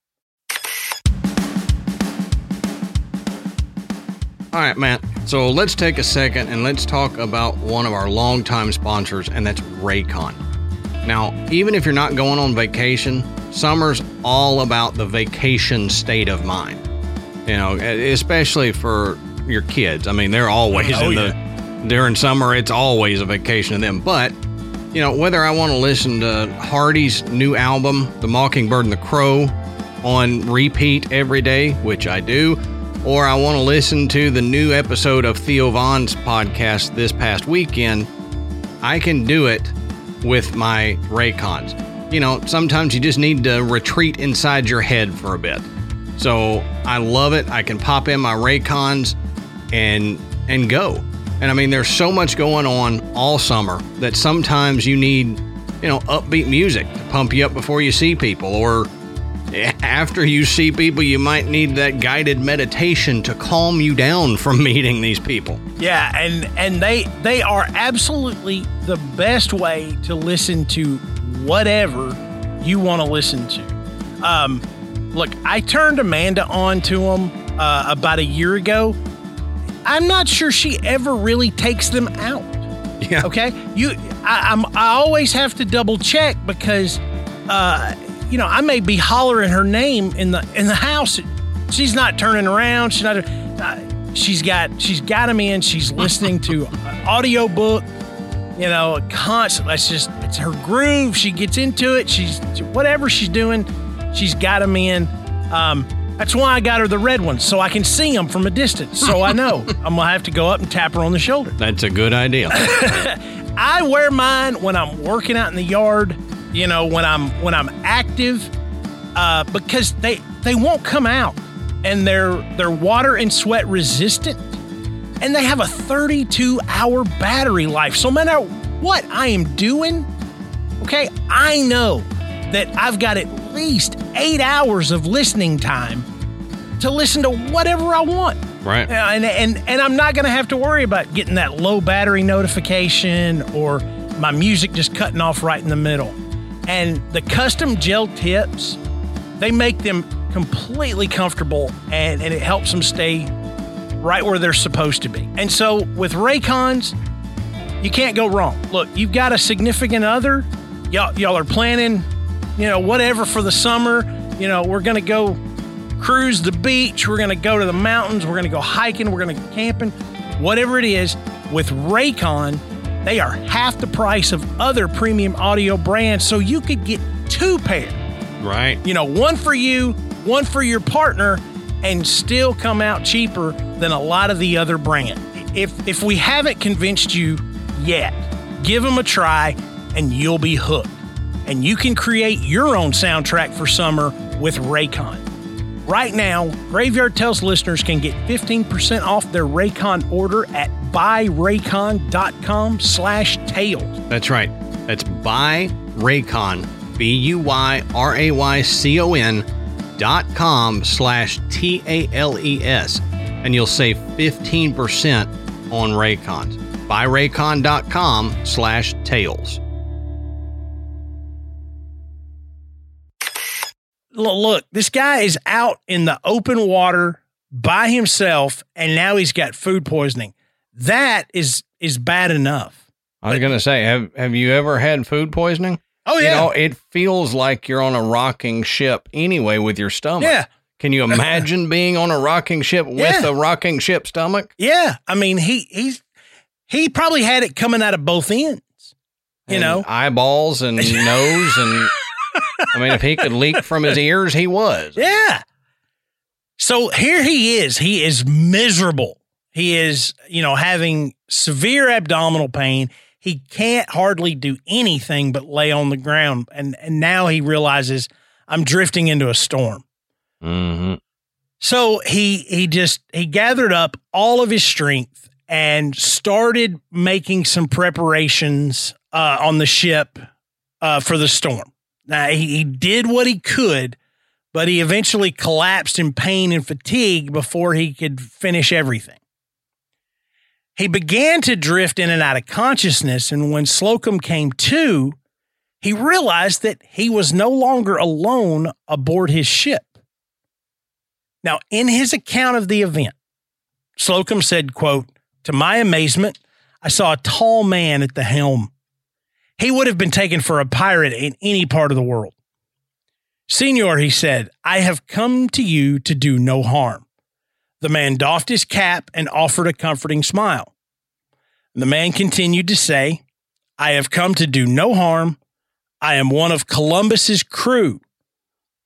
All right, Matt. So let's take a second and let's talk about one of our longtime sponsors, and that's Raycon. Now, even if you're not going on vacation, summer's all about the vacation state of mind. You know, especially for your kids. I mean, they're always oh, in the during summer. It's always a vacation to them. But you know, whether I want to listen to Hardy's new album, The Mockingbird and the Crow, on repeat every day, which I do, or I want to listen to the new episode of Theo Von's podcast this past weekend, I can do it with my Raycons. You know, sometimes you just need to retreat inside your head for a bit. So I love it. I can pop in my Raycons and and go. And I mean, there's so much going on all summer that sometimes you need, you know, upbeat music to pump you up before you see people, or after you see people, you might need that guided meditation to calm you down from meeting these people. Yeah, and and they they are absolutely the best way to listen to whatever you want to listen to. Um, look, I turned Amanda on to them uh, about a year ago. I'm not sure she ever really takes them out. Yeah. Okay. You, I, I'm. I always have to double check because. Uh, you know, I may be hollering her name in the in the house. She's not turning around. She's not. Uh, she's got she's got him in. She's listening to an audio book. You know, constant. That's just it's her groove. She gets into it. She's whatever she's doing. She's got him in. Um, that's why I got her the red ones, so I can see them from a distance. So I know I'm gonna have to go up and tap her on the shoulder. That's a good idea. I wear mine when I'm working out in the yard you know, when I'm when I'm active, uh, because they they won't come out, and they're they're water and sweat resistant, and they have a 32 hour battery life. So no matter what I am doing, okay, I know that I've got at least eight hours of listening time to listen to whatever I want. Right. And and and I'm not going to have to worry about getting that low battery notification or my music just cutting off right in the middle. And the custom gel tips, they make them completely comfortable and, and it helps them stay right where they're supposed to be. And so with Raycons, you can't go wrong. Look, you've got a significant other, y'all, y'all are planning, you know, whatever for the summer. You know, we're going to go cruise the beach, we're going to go to the mountains, we're going to go hiking, we're going to camping, whatever it is. With Raycon, they are half the price of other premium audio brands, so you could get two pairs. Right. You know, one for you, one for your partner, and still come out cheaper than a lot of the other brands. If if we haven't convinced you yet, give them a try and you'll be hooked. And you can create your own soundtrack for summer with Raycon. Right now, Graveyard Tales listeners can get 15% off their Raycon order at buyraycon.com slash tales. That's right. That's buyraycon, B-U-Y-R-A-Y-C-O-N dot com slash T-A-L-E-S. And you'll save 15% on Raycons. Buyraycon.com slash tales. Look, this guy is out in the open water by himself, and now he's got food poisoning. That is is bad enough. I was going to say, have have you ever had food poisoning? Oh yeah. You know, it feels like you're on a rocking ship anyway with your stomach. Yeah. Can you imagine being on a rocking ship with yeah. a rocking ship stomach? Yeah. I mean, he he's he probably had it coming out of both ends. You and know, eyeballs and nose and I mean, if he could leak from his ears, he was. Yeah. So here he is. He is miserable. He is, you know, having severe abdominal pain. He can't hardly do anything but lay on the ground. And, and now he realizes I'm drifting into a storm. Mm-hmm. So he he just he gathered up all of his strength and started making some preparations uh, on the ship uh, for the storm. Now he, he did what he could but he eventually collapsed in pain and fatigue before he could finish everything. He began to drift in and out of consciousness, and when Slocum came to, he realized that he was no longer alone aboard his ship. Now, in his account of the event, Slocum said, quote, To my amazement, I saw a tall man at the helm. He would have been taken for a pirate in any part of the world. Senor, he said, I have come to you to do no harm. The man doffed his cap and offered a comforting smile. The man continued to say, I have come to do no harm. I am one of Columbus's crew.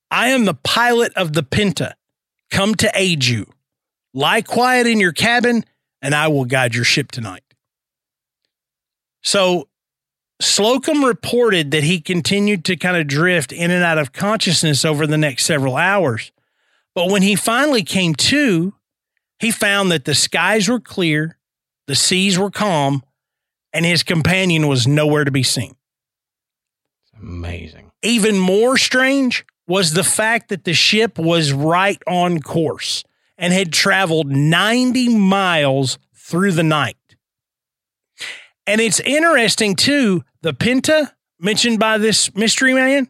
I am the pilot of the Pinta, come to aid you. Lie quiet in your cabin, and I will guide your ship tonight. So Slocum reported that he continued to kind of drift in and out of consciousness over the next several hours. But when he finally came to, he found that the skies were clear, the seas were calm, and his companion was nowhere to be seen. Amazing. Even more strange was the fact that the ship was right on course and had traveled 90 miles through the night. And it's interesting too, the Pinta mentioned by this mystery man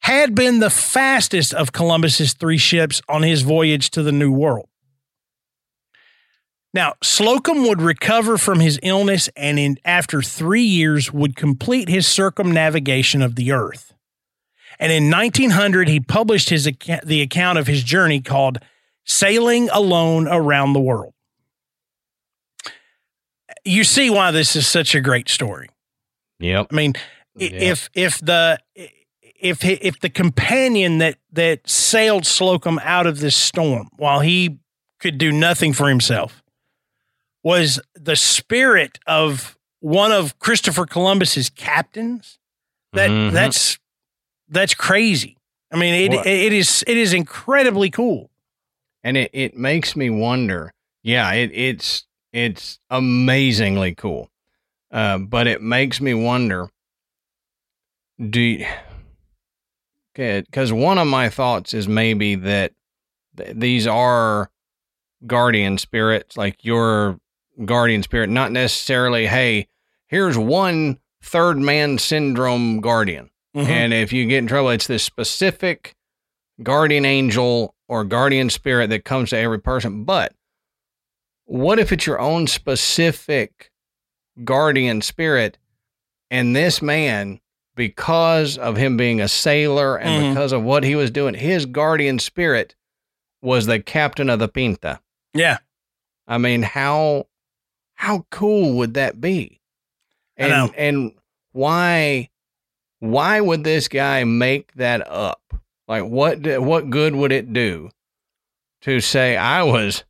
had been the fastest of Columbus's three ships on his voyage to the New World. Now, Slocum would recover from his illness and in, after three years would complete his circumnavigation of the earth. And in 1900, he published his, the account of his journey called Sailing Alone Around the World. You see why this is such a great story. Yep. I mean, yep. if if the if if the companion that that sailed Slocum out of this storm while he could do nothing for himself was the spirit of one of Christopher Columbus's captains. That mm-hmm. that's that's crazy. I mean, it, it is it is incredibly cool, and it it makes me wonder. Yeah, it it's it's amazingly cool, uh, but it makes me wonder. Do you, okay? Because one of my thoughts is maybe that th- these are guardian spirits, like your guardian spirit, not necessarily, hey, here's one third man syndrome guardian. Mm-hmm. And if you get in trouble, it's this specific guardian angel or guardian spirit that comes to every person. But what if it's your own specific guardian spirit and this man, because of him being a sailor and mm-hmm. because of what he was doing, his guardian spirit was the captain of the Pinta. Yeah. I mean, how how cool would that be? And and why why would this guy make that up? Like what what good would it do to say I was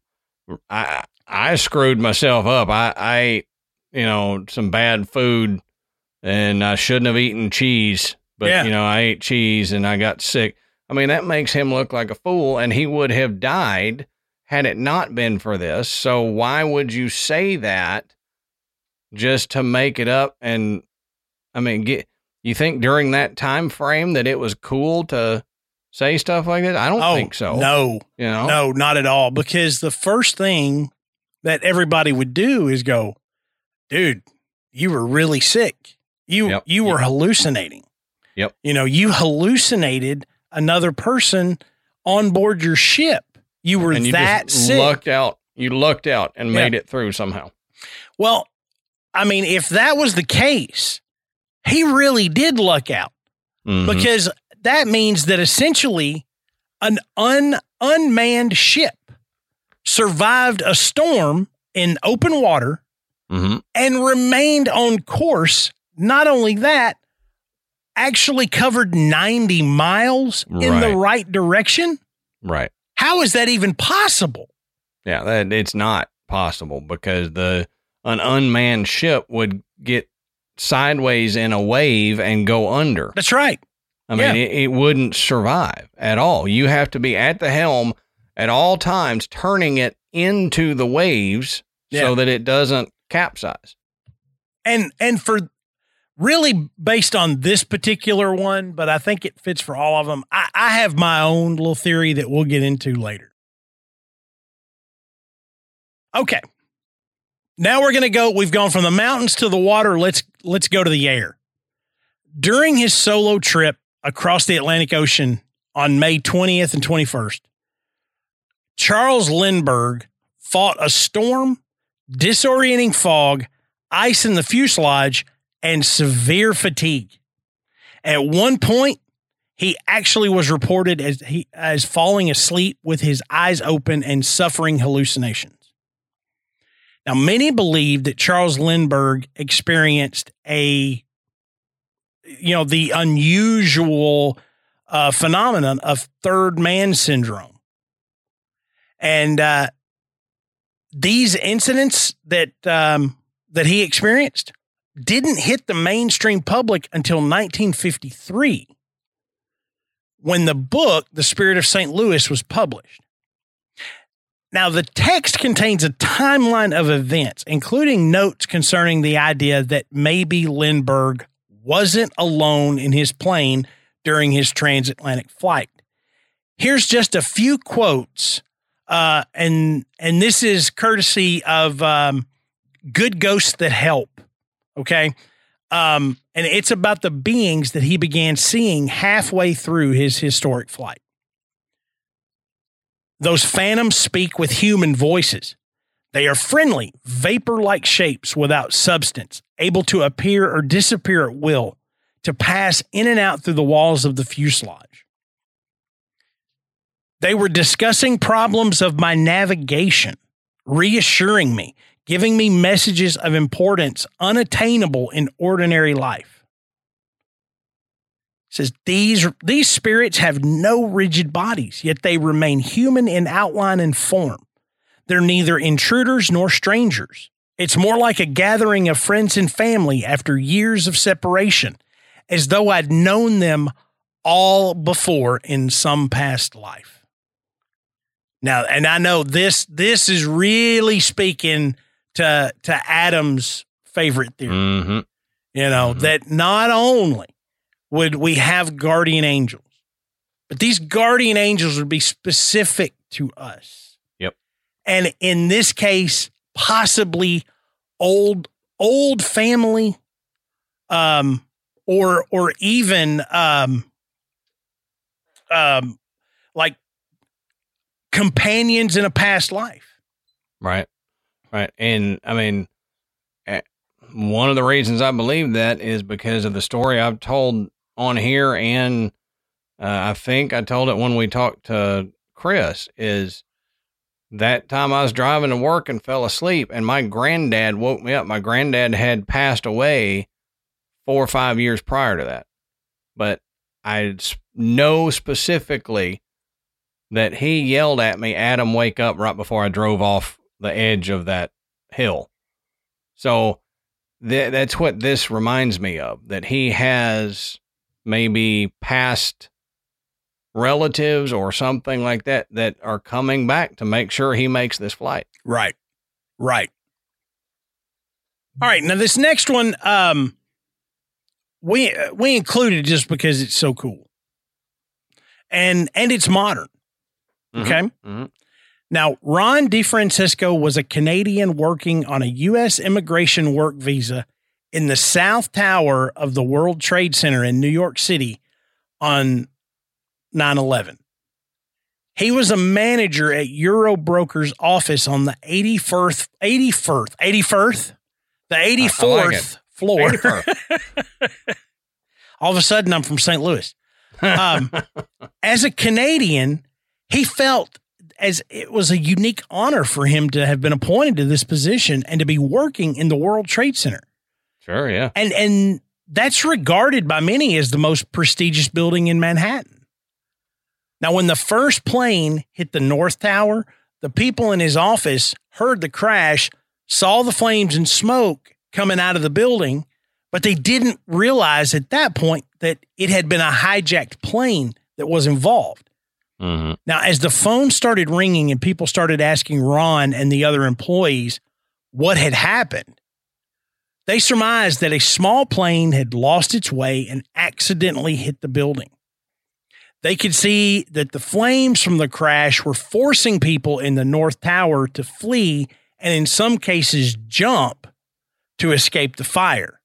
I I screwed myself up. I I ate, you know, some bad food and I shouldn't have eaten cheese, but yeah. you know, I ate cheese and I got sick. I mean, that makes him look like a fool and he would have died had it not been for this. So why would you say that just to make it up? And I mean, get you think during that time frame that it was cool to say stuff like that? I don't oh, think so. No, you know, no, not at all. Because the first thing that everybody would do is go, dude, you were really sick. You yep, you were hallucinating. Yep. You know, you hallucinated another person on board your ship. You were and you that sick. Lucked out. You lucked out and made it through somehow. Well, I mean, if that was the case, he really did luck out mm-hmm. because that means that essentially an un, unmanned ship survived a storm in open water mm-hmm. and remained on course. Not only that, actually covered 90 miles right. in the right direction. Right. How is that even possible? Yeah, that it's not possible because the an unmanned ship would get sideways in a wave and go under. That's right. I mean, it, it wouldn't survive at all. You have to be at the helm at all times, turning it into the waves yeah. so that it doesn't capsize. And and for really based on this particular one, but I think it fits for all of them. I, I have my own little theory that we'll get into later. Okay. Now we're going to go we've gone from the mountains to the water. Let's let's go to the air. During his solo trip across the Atlantic Ocean on May 20th and 21st, Charles Lindbergh fought a storm, disorienting fog, ice in the fuselage, and severe fatigue. At one point, he actually was reported as he as falling asleep with his eyes open and suffering hallucinations. Now, many believe that Charles Lindbergh experienced a, you know, the unusual uh, phenomenon of third man syndrome. And uh, these incidents that um, that he experienced didn't hit the mainstream public until 1953 when the book The Spirit of St. Louis was published. Now, the text contains a timeline of events, including notes concerning the idea that maybe Lindbergh wasn't alone in his plane during his transatlantic flight. Here's just a few quotes, uh, and and this is courtesy of um, Good Ghosts That Help. Okay, um, and it's about the beings that he began seeing halfway through his historic flight. Those phantoms speak with human voices. They are friendly, vapor like shapes without substance, able to appear or disappear at will, to pass in and out through the walls of the fuselage. They were discussing problems of my navigation, reassuring me, giving me messages of importance unattainable in ordinary life. Says these these spirits have no rigid bodies yet they remain human in outline and form. They're neither intruders nor strangers. It's more like a gathering of friends and family after years of separation as though i'd known them all before in some past life. Now and i know this this is really speaking to to adam's favorite theory Mm-hmm. you know Mhm. that not only would we have guardian angels, but these guardian angels would be specific to us. Yep. And in this case, possibly old old family, um, or or even um, um, like companions in a past life. Right. Right. And I mean, eh, one of the reasons I believe that is because of the story I've told on here. And uh, I think I told it when we talked to Chris is that time I was driving to work and fell asleep and my granddad woke me up. My granddad had passed away four or five years prior to that. But I know specifically that he yelled at me, Adam, wake up right before I drove off the edge of that hill. So th- that's what this reminds me of that he has maybe past relatives or something like that that are coming back to make sure he makes this flight. Right. Right. All right. Now this next one, um, we we included just because it's so cool, and and it's modern. Okay. Mhm. Now Ron DiFrancesco was a Canadian working on a U.S. immigration work visa in the South Tower of the World Trade Center in New York City on 9/11. He was a manager at Eurobroker's office on the 81st, 81st, 81st, the 84th it. floor. 81st. All of a sudden, I'm from St. Louis. Um, as a Canadian, he felt as it was a unique honor for him to have been appointed to this position and to be working in the World Trade Center. Sure, yeah. And and that's regarded by many as the most prestigious building in Manhattan. Now, when the first plane hit the North Tower, the people in his office heard the crash, saw the flames and smoke coming out of the building, but they didn't realize at that point that it had been a hijacked plane that was involved. Hmm Now, as the phone started ringing and people started asking Ron and the other employees what had happened, They surmised that a small plane had lost its way and accidentally hit the building. They could see that the flames from the crash were forcing people in the North Tower to flee and, in some cases, jump to escape the fire.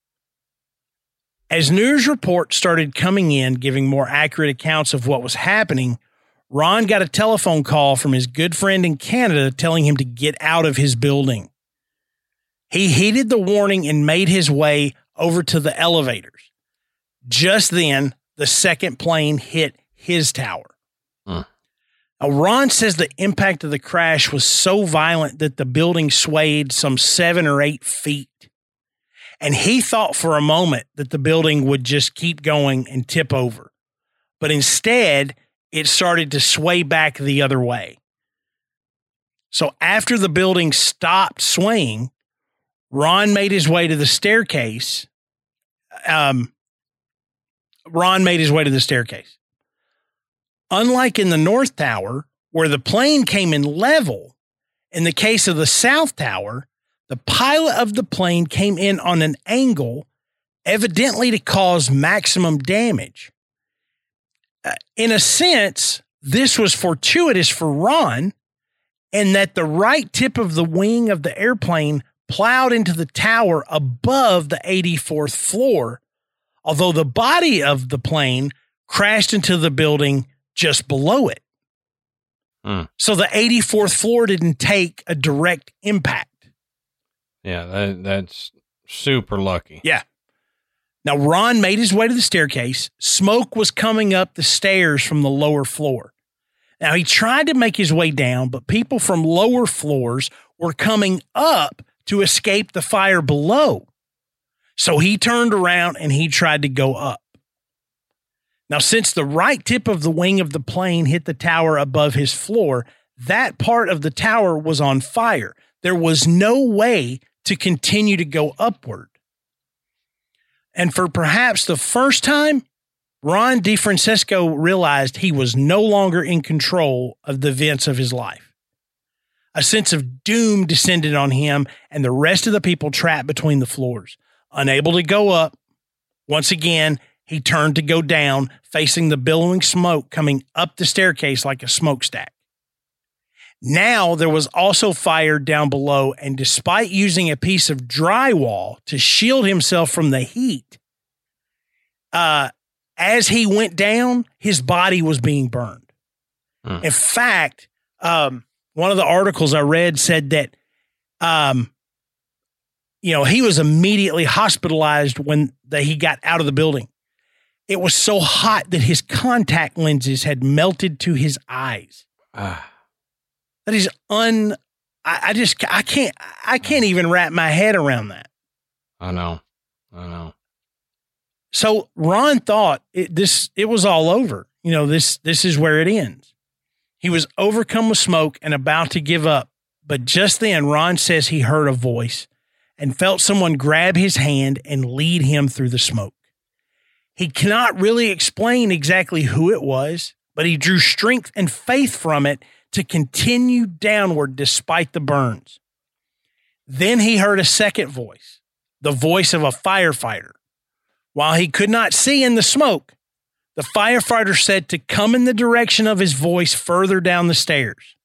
As news reports started coming in giving more accurate accounts of what was happening, Ron got a telephone call from his good friend in Canada telling him to get out of his building. He heeded the warning and made his way over to the elevators. Just then, the second plane hit his tower. Huh. Now, Ron says the impact of the crash was so violent that the building swayed some seven or eight feet. And he thought for a moment that the building would just keep going and tip over. But instead, it started to sway back the other way. So after the building stopped swaying, Ron made his way to the staircase. Um, Ron made his way to the staircase. Unlike in the North Tower, where the plane came in level, in the case of the South Tower, the pilot of the plane came in on an angle, evidently to cause maximum damage. Uh, in a sense, this was fortuitous for Ron, and that the right tip of the wing of the airplane plowed into the tower above the 84th floor, although the body of the plane crashed into the building just below it. Hmm. So the 84th floor didn't take a direct impact. Yeah, that, that's super lucky. Yeah. Now, Ron made his way to the staircase. Smoke was coming up the stairs from the lower floor. Now, he tried to make his way down, but people from lower floors were coming up to escape the fire below. So he turned around and he tried to go up. Now, since the right tip of the wing of the plane hit the tower above his floor, that part of the tower was on fire. There was no way to continue to go upward. And for perhaps the first time, Ron DiFrancesco realized he was no longer in control of the events of his life. A sense of doom descended on him and the rest of the people trapped between the floors. Unable to go up, once again, he turned to go down, facing the billowing smoke coming up the staircase like a smokestack. Now there was also fire down below, and despite using a piece of drywall to shield himself from the heat, uh, as he went down, his body was being burned. Hmm. In fact, um, one of the articles I read said that, um, you know, he was immediately hospitalized when the, he got out of the building. It was so hot that his contact lenses had melted to his eyes. Ah. That is un. I, I just I can't I can't even wrap my head around that. I know, I know. So Ron thought it, this it was all over. You know this this is where it ends. He was overcome with smoke and about to give up. But just then, Ron says he heard a voice and felt someone grab his hand and lead him through the smoke. He cannot really explain exactly who it was, but he drew strength and faith from it to continue downward despite the burns. Then he heard a second voice, the voice of a firefighter. While he could not see in the smoke, the firefighter said to come in the direction of his voice further down the stairs.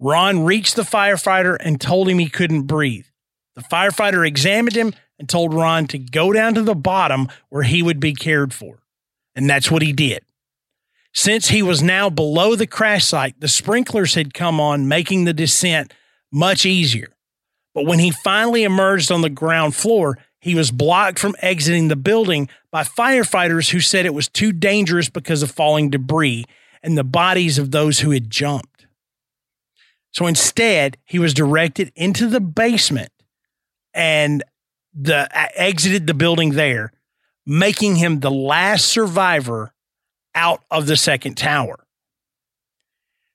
Ron reached the firefighter and told him he couldn't breathe. The firefighter examined him and told Ron to go down to the bottom where he would be cared for. And that's what he did. Since he was now below the crash site, the sprinklers had come on, making the descent much easier. But when he finally emerged on the ground floor, he was blocked from exiting the building by firefighters who said it was too dangerous because of falling debris and the bodies of those who had jumped. So instead, he was directed into the basement and the uh, exited the building there, making him the last survivor out of the second tower.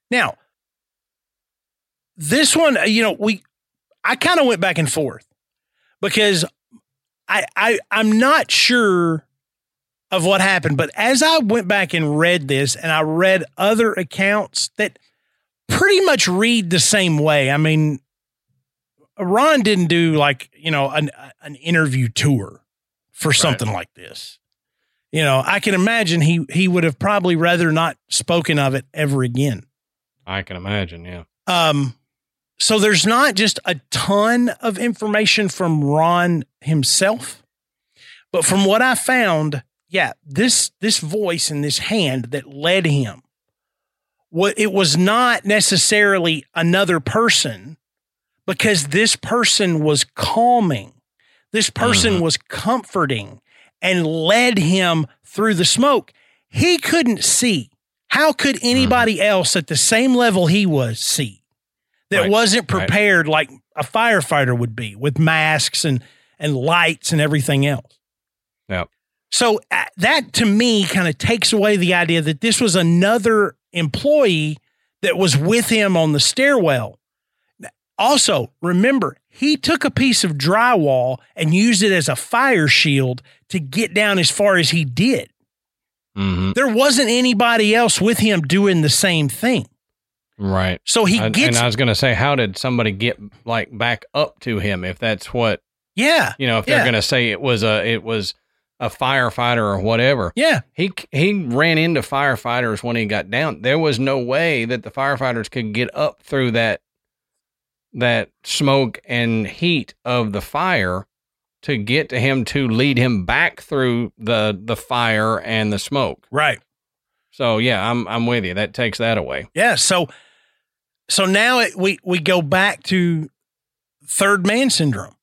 Now, this one, uh, you know, we I kind of went back and forth because I, I I'm not sure of what happened, but as I went back and read this, and I read other accounts that pretty much read the same way. I mean, Ron didn't do like you know an an interview tour for something like this. You know, I can imagine he he would have probably rather not spoken of it ever again. I can imagine. Yeah. Um, so there's not just a ton of information from Ron himself, but from what I found, yeah, this this voice and this hand that led him, what it was not necessarily another person, because this person was calming, this person Mhm. was comforting, and led him through the smoke. He couldn't see. How could anybody else at the same level he was see? That Right, wasn't right. prepared like a firefighter would be with masks and and lights and everything else. Yep. So uh, that to me kind of takes away the idea that this was another employee that was with him on the stairwell. Also, remember, he took a piece of drywall and used it as a fire shield to get down as far as he did. hmm There wasn't anybody else with him doing the same thing. Right. So he And- gets and I was going to say, how did somebody get like back up to him? If that's what yeah, you know, if they're going to say it was a it was a firefighter or whatever, yeah, he he ran into firefighters when he got down. There was no way that the firefighters could get up through that that smoke and heat of the fire to get to him to lead him back through the the fire and the smoke. right. So yeah, I'm I'm with you. That takes that away. Yeah. So so now it, we we go back to third man syndrome.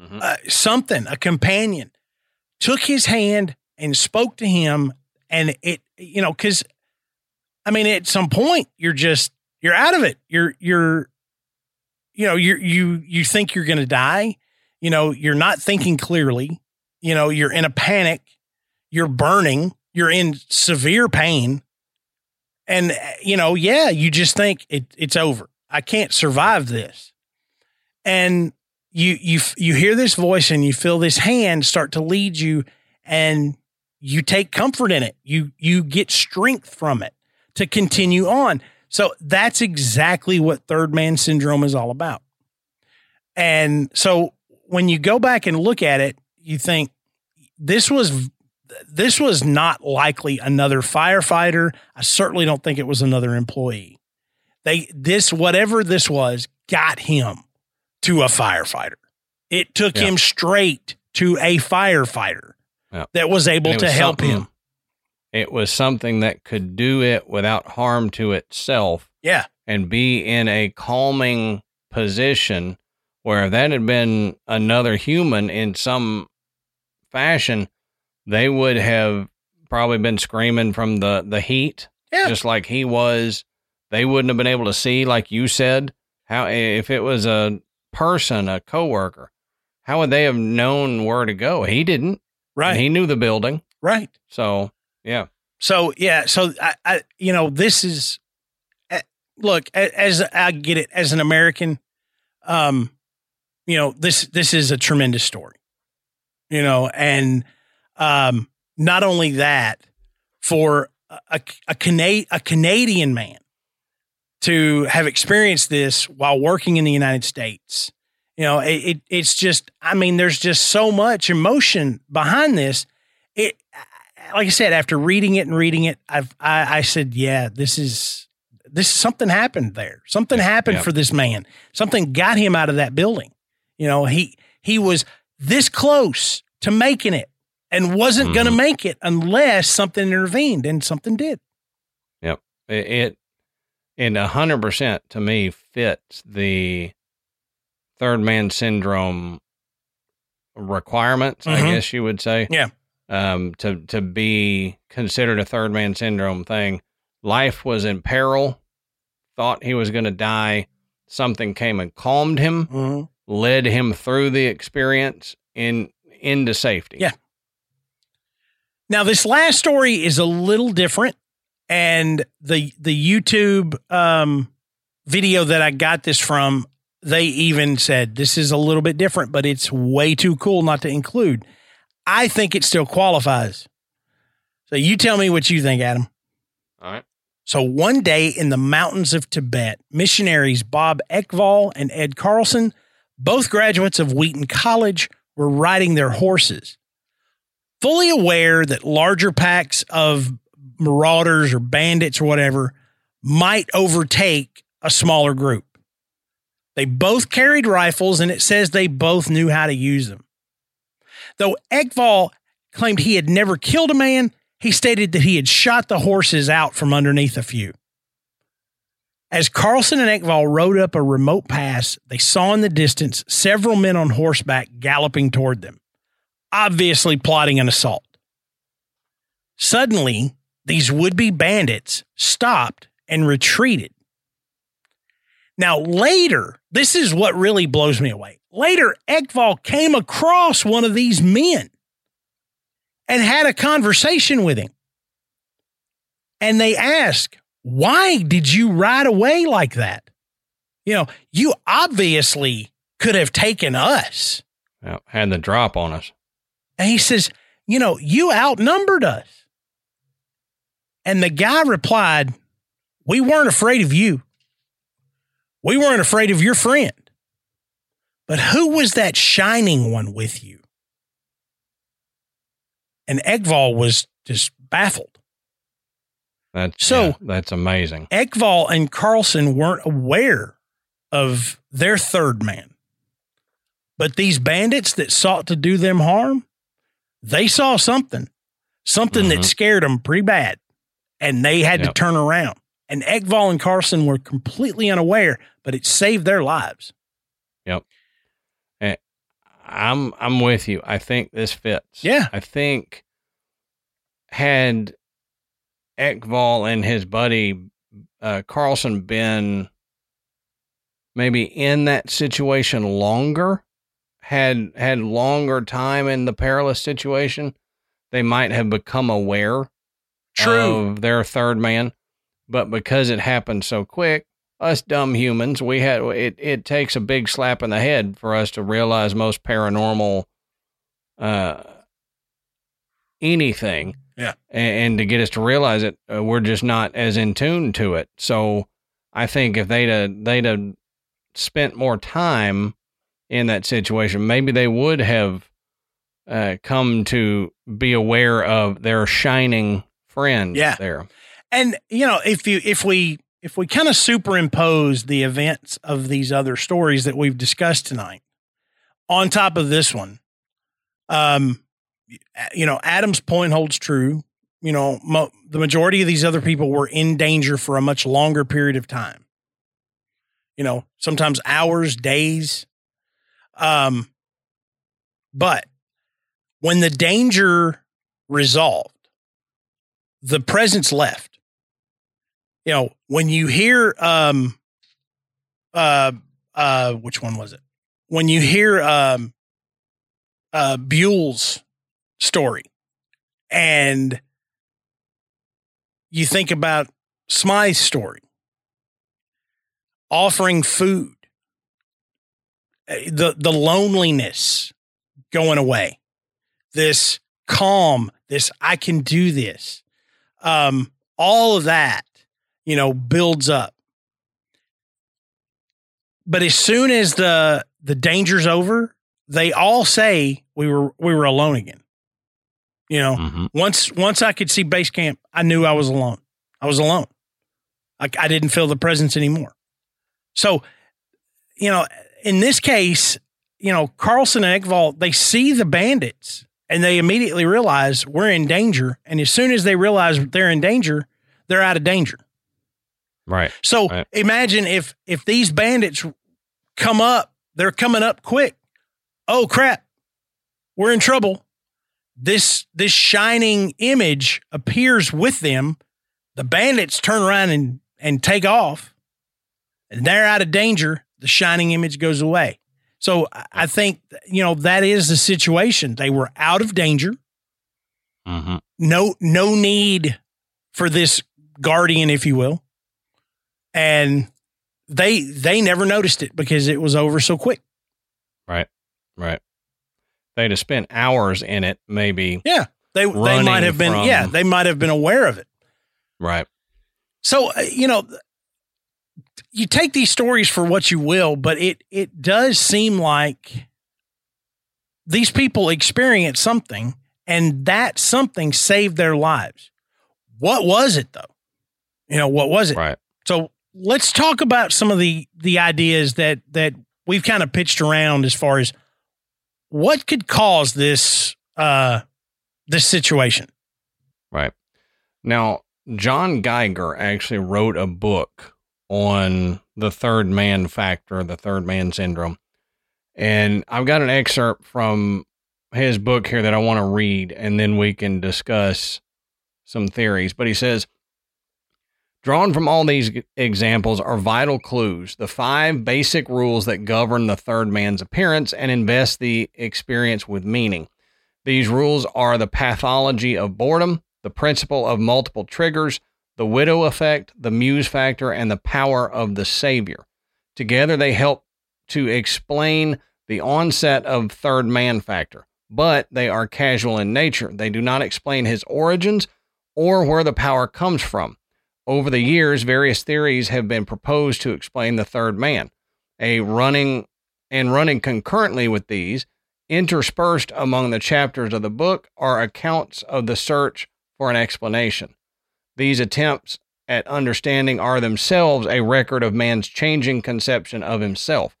Mhm. Uh, something a companion took his hand and spoke to him, and it you know because I mean at some point you're just you're out of it. You're you're you know you you you think you're going to die. You know you're not thinking clearly. You know you're in a panic. You're burning. You're in severe pain. And uh, you know, yeah, you just think it, it's over. I can't survive this. And you you you hear this voice and you feel this hand start to lead you, and you take comfort in it. You you get strength from it to continue on. So that's exactly what third man syndrome is all about. And so when you go back and look at it, you think this was this was not likely another firefighter. I certainly don't think it was another employee. They this whatever this was got him to a firefighter. It took Yeah. him straight to a firefighter Yeah. that was able to was help him. It was something that could do it without harm to itself Yeah. and be in a calming position where if that had been another human in some fashion, they would have probably been screaming from the, the heat, Yeah. just like he was. They wouldn't have been able to see, like you said, how if it was a person, a coworker, how would they have known where to go? He didn't. right. And he knew the building. right. So yeah. So yeah, so I, I you know, this is eh, look as I get it as an American, um, you know this this is a tremendous story, you know, and um, not only that, for a a, a, Cana- a Canadian man to have experienced this while working in the United States, you know, it, it it's just I mean, there's just so much emotion behind this. Like I said, after reading it and reading it, I've I, I said, yeah, this is this something happened there. Something happened for this man. Something got him out of that building. You know, he he was this close to making it and wasn't going to make it unless something intervened, and something did. It, it and a hundred percent to me fits the third man syndrome requirements, I Mhm. guess you would say. Yeah. Um, to to be considered a third man syndrome thing, life was in peril. Thought he was going to die. Something came and calmed him, led him through the experience in into safety. Yeah. Now, this last story is a little different, and the the YouTube um, video that I got this from, they even said this is a little bit different, but it's way too cool not to include. I think it still qualifies. So you tell me what you think, Adam. All right. So one day in the mountains of Tibet, missionaries Bob Ekvall and Ed Carlson Both graduates of Wheaton College were riding their horses, fully aware that larger packs of marauders or bandits or whatever might overtake a smaller group. They both carried rifles, and it says they both knew how to use them. Though Ekvall claimed he had never killed a man, he stated that he had shot the horses out from underneath a few. As Carlson and Ekvall rode up a remote pass, they saw in the distance several men on horseback galloping toward them, obviously plotting an assault. Suddenly, these would be bandits stopped and retreated. Now, later, this is what really blows me away. Later, Ekvall came across one of these men and had a conversation with him. And they asked, Why did you ride away like that? You know, you obviously could have taken us. Yeah, had the drop on us. And he says, You know, you outnumbered us. And the guy replied, We weren't afraid of you. We weren't afraid of your friend. But who was that shining one with you? And Ekvall was just baffled. That's So- yeah, that's amazing. Ekvall and Carlson weren't aware of their third man. But these bandits that sought to do them harm, they saw something, something that Mhm. scared them pretty bad. And they had to turn around. And Ekvall and Carlson were completely unaware, but it saved their lives. I'm I'm with you. I think this fits. Yeah. I think had Ekvall and his buddy uh, Carlson been maybe in that situation longer, had had longer time in the perilous situation, they might have become aware True. of their third man. But because it happened so quick, us dumb humans, we had it. It takes a big slap in the head for us to realize most paranormal, uh, anything, Yeah. and, and to get us to realize it, uh, we're just not as in tune to it. So, I think if they'd have, they'd have spent more time in that situation, maybe they would have uh, come to be aware of their shining friend Yeah. there. And you know, if you if we if we kind of superimpose the events of these other stories that we've discussed tonight on top of this one, um, you know, Adam's point holds true. You know, mo- the majority of these other people were in danger for a much longer period of time. You know, sometimes hours, days. Um, but when the danger resolved, the presence left you know, when you hear um uh uh which one was it? When you hear um uh Buhl's story and you think about Smythe's story, offering food, eh, the the loneliness going away, this calm, this I can do this, um, all of that you know, builds up. But as soon as the the danger's over, they all say we were we were alone again. You know, Mm-hmm. once once I could see base camp, I knew I was alone. I was alone. I, I didn't feel the presence anymore. So, you know, in this case, you know, Carlson and Ekvall, they see the bandits and they immediately realize we're in danger. And as soon as they realize they're in danger, they're out of danger. Right. So Right. imagine if if these bandits come up, they're coming up quick. Oh crap. We're in trouble. This this shining image appears with them. The bandits turn around and and take off. And they're out of danger. The shining image goes away. So I- think you know that is the situation. They were out of danger. Mm-hmm. No no need for this guardian if you will. And they they never noticed it because it was over so quick. Right. Right. They'd have spent hours in it, maybe. Yeah. They they might have been from- yeah, they might have been aware of it. Right. So, uh, you know, you take these stories for what you will, but it it does seem like these people experience something and that something saved their lives. What was it though? You know, what was it? Right. So let's talk about some of the the ideas that that we've kind of pitched around as far as what could cause this uh this situation. Right. Now, John Geiger actually wrote a book on the third man factor, the third man syndrome. And I've got an excerpt from his book here that I want to read, and then we can discuss some theories. But he says, Drawn from all these examples are vital clues, the five basic rules that govern the third man's appearance and invest the experience with meaning. These rules are the pathology of boredom, the principle of multiple triggers, the widow effect, the muse factor, and the power of the savior. Together, they help to explain the onset of third man factor, but they are casual in nature. They do not explain his origins or where the power comes from. Over the years, various theories have been proposed to explain the third man. A running and running concurrently with these, interspersed among the chapters of the book, are accounts of the search for an explanation. These attempts at understanding are themselves a record of man's changing conception of himself.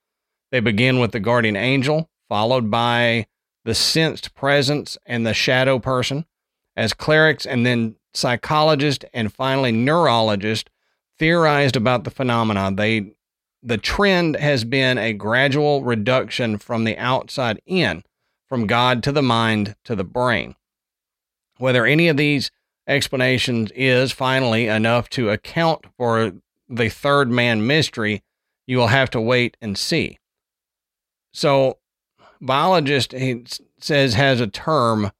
They begin with the guardian angel, followed by the sensed presence and the shadow person. As clerics and then psychologists and finally neurologist theorized about the phenomena, they the trend has been a gradual reduction from the outside in, from God to the mind to the brain. Whether any of these explanations is finally enough to account for the third man mystery, you will have to wait and see. So, biologist he says has a term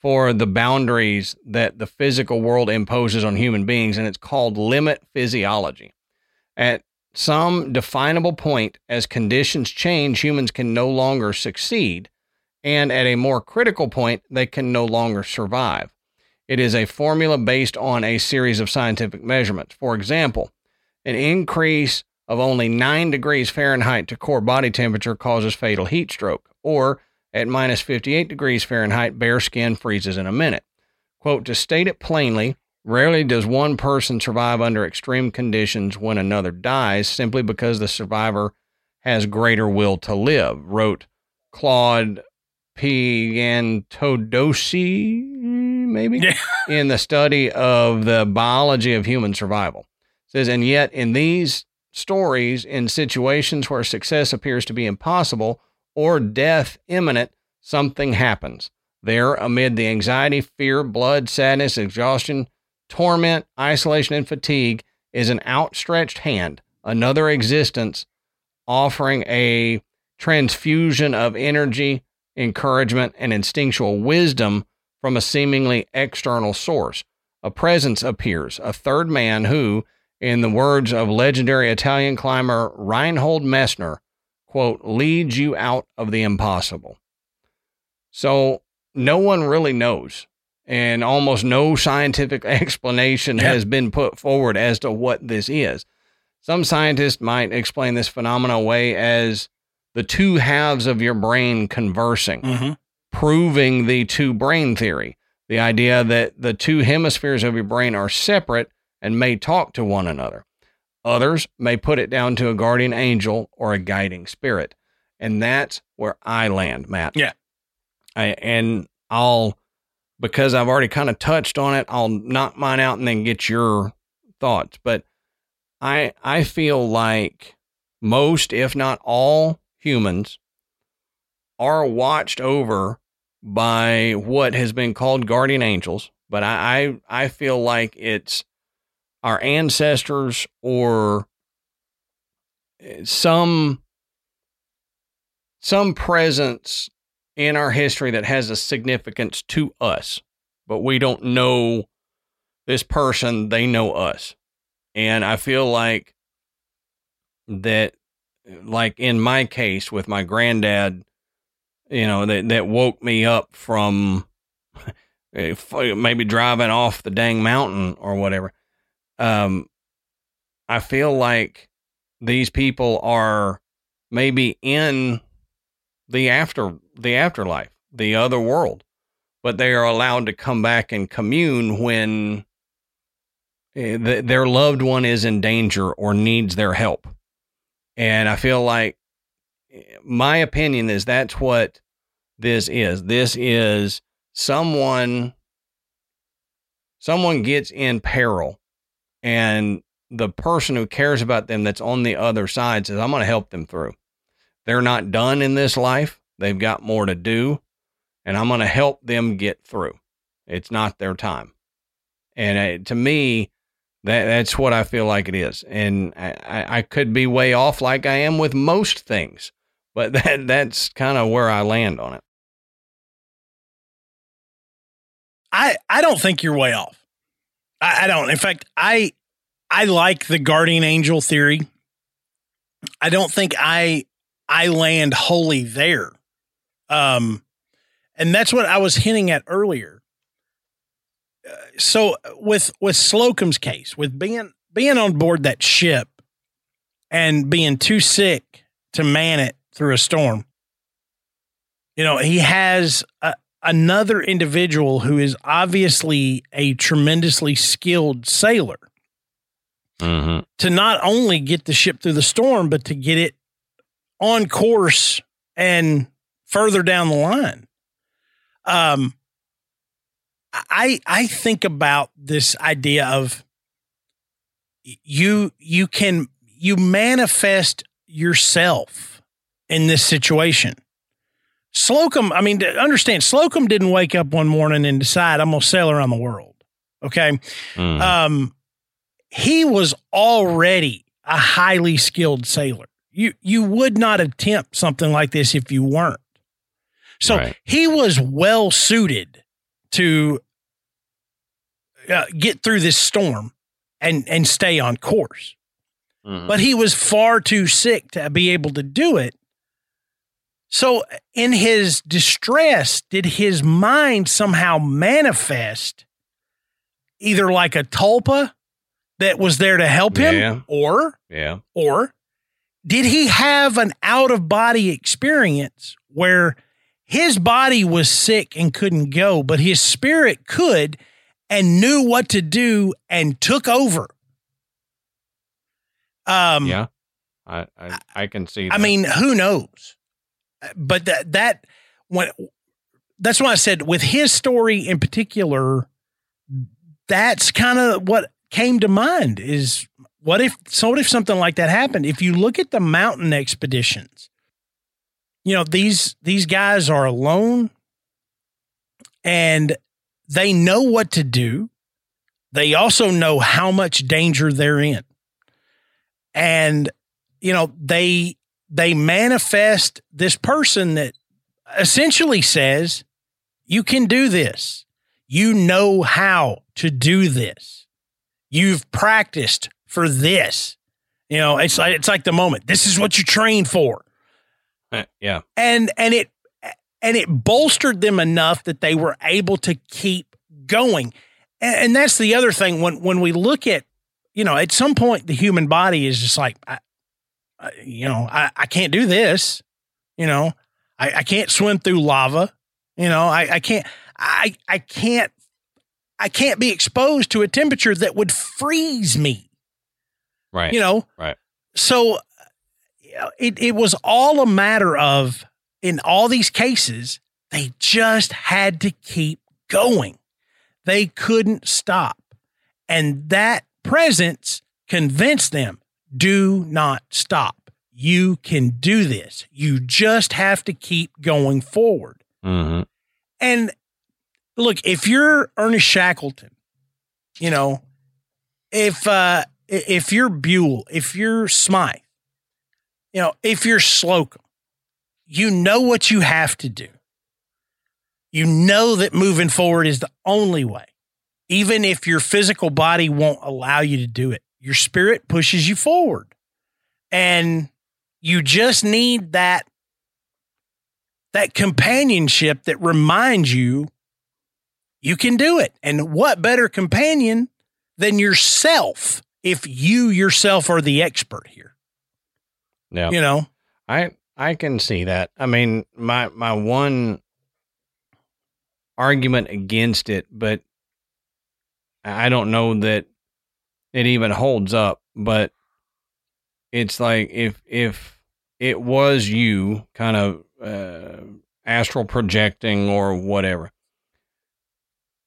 for the boundaries that the physical world imposes on human beings, and it's called limit physiology. At some definable point, as conditions change, humans can no longer succeed, and at a more critical point, they can no longer survive. It is a formula based on a series of scientific measurements. For example, an increase of only 9 degrees Fahrenheit to core body temperature causes fatal heat stroke, or at minus 58 degrees Fahrenheit, bare skin freezes in a minute. Quote, to state it plainly, rarely does one person survive under extreme conditions when another dies simply because the survivor has greater will to live, wrote Claude Piantadosi, maybe, in the study of the biology of human survival. It says, and yet in these stories, in situations where success appears to be impossible, or death imminent, something happens. There, amid the anxiety, fear, blood, sadness, exhaustion, torment, isolation, and fatigue, is an outstretched hand, another existence offering a transfusion of energy, encouragement, and instinctual wisdom from a seemingly external source. A presence appears, a third man who, in the words of legendary Italian climber Reinhold Messner, quote, leads you out of the impossible. So no one really knows. And almost no scientific explanation yeah. has been put forward as to what this is. Some scientists might explain this phenomenon away as the two halves of your brain conversing, mm-hmm. proving the two brain theory. The idea that the two hemispheres of your brain are separate and may talk to one another. Others may put it down to a guardian angel or a guiding spirit. And that's where I land, Matt. Yeah. I, and I'll, because I've already kind of touched on it, I'll knock mine out and then get your thoughts. But I, I feel like most, if not all humans are watched over by what has been called guardian angels. But I, I, I feel like it's our ancestors or eh, some some presence in our history that has a significance to us but we don't know this person they know us. And i feel like that like in my case with my granddad you know that that woke me up from eh, maybe driving off the dang mountain or whatever um, I feel like these people are maybe in the after the afterlife, the other world, but they are allowed to come back and commune when eh, their loved one is in danger or needs their help. And I feel like eh, my opinion is that's what this is. This is someone someone gets in peril and the person who cares about them that's on the other side says, I'm going to help them through. They're not done in this life. They've got more to do, and I'm going to help them get through. It's not their time. And uh, to me, that that's what I feel like it is. And I, I could be way off like I am with most things, but that that's kind of where I land on it. I, I don't think you're way off. I, I don't. In fact, I I like the guardian angel theory. I don't think I I land wholly there. Um, and that's what I was hinting at earlier. Uh, so with with Slocum's case, with being being on board that ship and being too sick to man it through a storm, you know, he has a, another individual who is obviously a tremendously skilled sailor mm-hmm. to not only get the ship through the storm, but to get it on course and further down the line. Um, I I think about this idea of you you can you manifest yourself in this situation. Slocum, I mean, understand, Slocum didn't wake up one morning and decide I'm gonna sail around the world. Okay. Mm. Um, he was already a highly skilled sailor. You you would not attempt something like this if you weren't. So right. he was well suited to uh, get through this storm and and stay on course. Mm-hmm. But he was far too sick to be able to do it. So in his distress, did his mind somehow manifest either like a tulpa that was there to help him yeah. or yeah or did he have an out of body experience where his body was sick and couldn't go but his spirit could and knew what to do and took over um yeah i i, I can see that. i mean who knows but that that when that's why i said with his story in particular that's kind of what came to mind is what if so what if something like that happened? If you look at the mountain expeditions you know these these guys are alone and they know what to do. They also know how much danger they're in. And you know they they manifest this person that essentially says you can do this you know how to do this You've practiced for this. You know, it's like it's like the moment. This is what you train for. Uh, yeah. And and it and it bolstered them enough that they were able to keep going. And, and that's the other thing when when we look at, you know, at some point the human body is just like, I, I, you know, I, I can't do this. You know, I, I can't swim through lava. You know, I, I can't I I can't I can't be exposed to a temperature that would freeze me. Right. You know? Right. So it, it was all a matter of, in all these cases, they just had to keep going. They couldn't stop. And that presence convinced them do not stop. You can do this. You just have to keep going forward. Mm-hmm. And look, if you're Ernest Shackleton, you know, if uh if you're Buhl, if you're Smythe, you know, if you're Slocum, you know what you have to do. You know that moving forward is the only way. Even if your physical body won't allow you to do it, your spirit pushes you forward. And you just need that that companionship that reminds you you can do it. And what better companion than yourself if you yourself are the expert here? Yeah. You know, I I can see that. I mean, my my one argument against it, but I don't know that it even holds up, but it's like if if it was you kind of uh, astral projecting or whatever,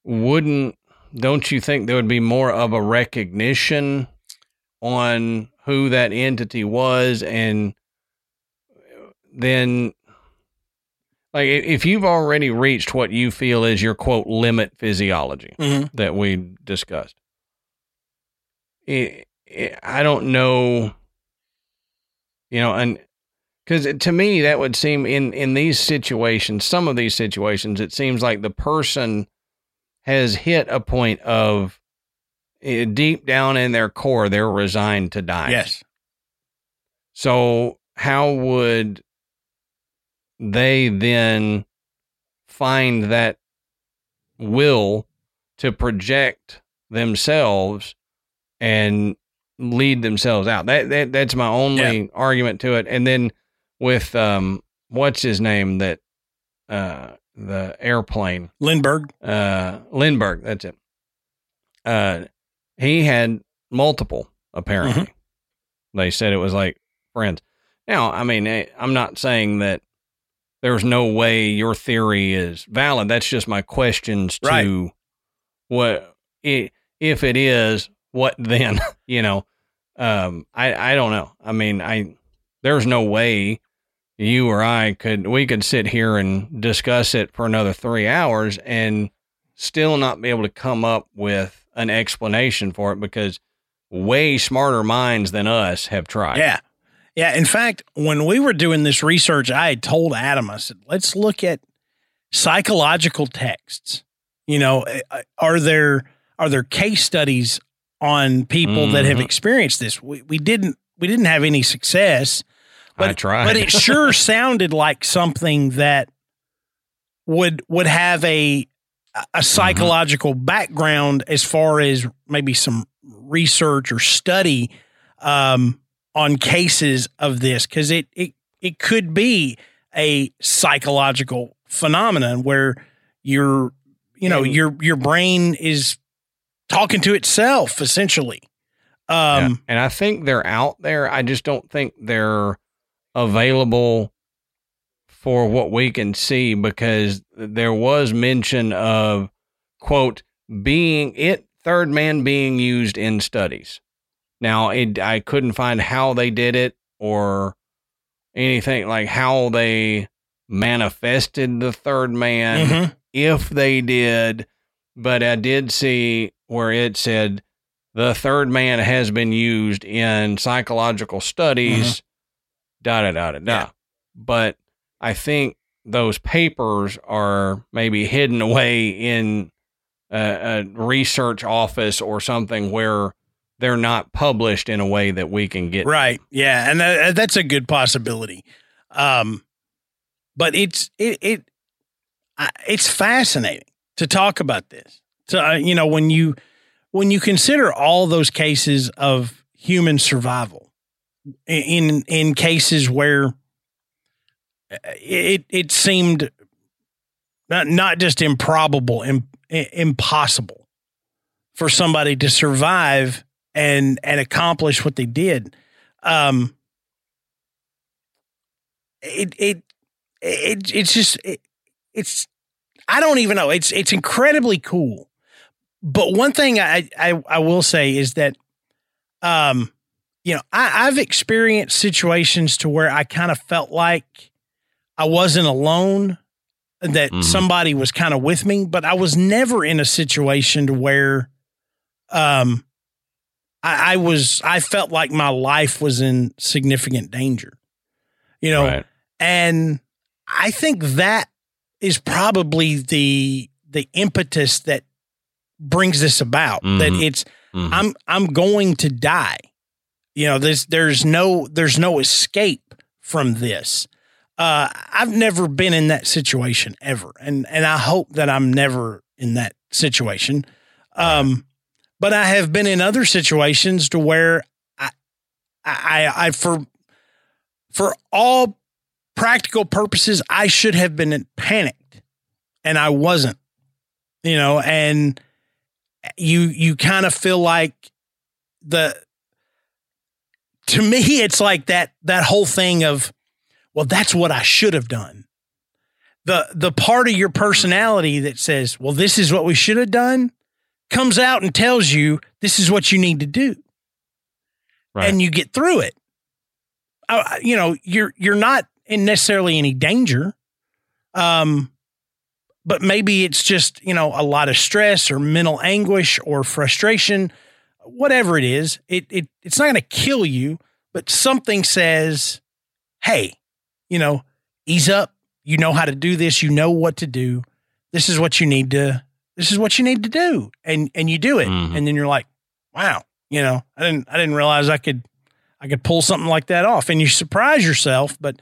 wouldn't don't you think there would be more of a recognition on who that entity was and then like if you've already reached what you feel is your quote limit physiology Mhm. that we discussed it, it, i don't know you know and because to me that would seem in in these situations some of these situations it seems like the person has hit a point of eh, deep down in their core they're resigned to die yes. so how would they then find that will to project themselves and lead themselves out? That, that that's my only argument to it. And then with um what's his name that uh the airplane Lindbergh. uh Lindbergh, that's it. Uh he had multiple apparently. They said it was like friends. Now, I mean, eh, I'm not saying that there's no way your theory is valid. That's just my questions to Right. what i if it is, what then? you know, um, I I don't know. I mean, I there's no way you or I could we could sit here and discuss it for another three hours and still not be able to come up with an explanation for it because way smarter minds than us have tried. Yeah. Yeah. In fact, when we were doing this research, I had told Adam, I said, let's look at psychological texts. You know, uh, are there are there case studies on people that have Mhm. experienced this? We, we didn't we didn't have any success, I but tried. but it sure sounded like something that would would have a a psychological background as far as maybe some research or study um, on cases of this because it it it could be a psychological phenomenon where your you know your your brain is talking to itself essentially. Yeah. Um, and I think they're out there. I just don't think they're available for what we can see because there was mention of quote being it third man being used in studies. Now, it, I couldn't find how they did it or anything like how they manifested the third man mhm. if they did, but I did see where it said the third man has been used in psychological studies, da da da da da. But I think those papers are maybe hidden away in a, a research office or something where they're not published in a way that we can get. Right. Yeah, and that, that's a good possibility. Um, but it's it it I- it's fascinating to talk about this. So uh, you know when you when you consider all those cases of human survival in in cases where uh, it it seemed not not just improbable im, impossible for somebody to survive and and accomplish what they did um it it it it's just it, it's i don't even know it's it's incredibly cool but one thing i i, I will say is that um you know I, i've experienced situations to where i kind of felt like i wasn't alone that Mhm. somebody was kind of with me but i was never in a situation to where um I, I was I felt like my life was in significant danger. You know, Right. and I think that is probably the the impetus that brings this about. That Mhm. it's Mhm. I'm I'm going to die. You know, there's there's no there's no escape from this. Uh, I've never been in that situation ever, and and I hope that I'm never in that situation. Um, but I have been in other situations to where I, I, I for for all practical purposes, I should have been panicked and I wasn't, you know, and you, you kind of feel like the, to me, it's like that, that whole thing of, well, that's what I should have done. The, the part of your personality that says, well, this is what we should have done comes out and tells you this is what you need to do. Right. And you get through it. Uh, you know, you're, you're not in necessarily any danger. Um, but maybe it's just, you know, a lot of stress or mental anguish or frustration, whatever it is. It, it it's not going to kill you, but something says, "Hey, you know, ease up. You know how to do this. You know what to do. This is what you need to this is what you need to do." And and you do it. Mm-hmm. And then you're like, "Wow, you know, I didn't I didn't realize I could I could pull something like that off." And you surprise yourself, but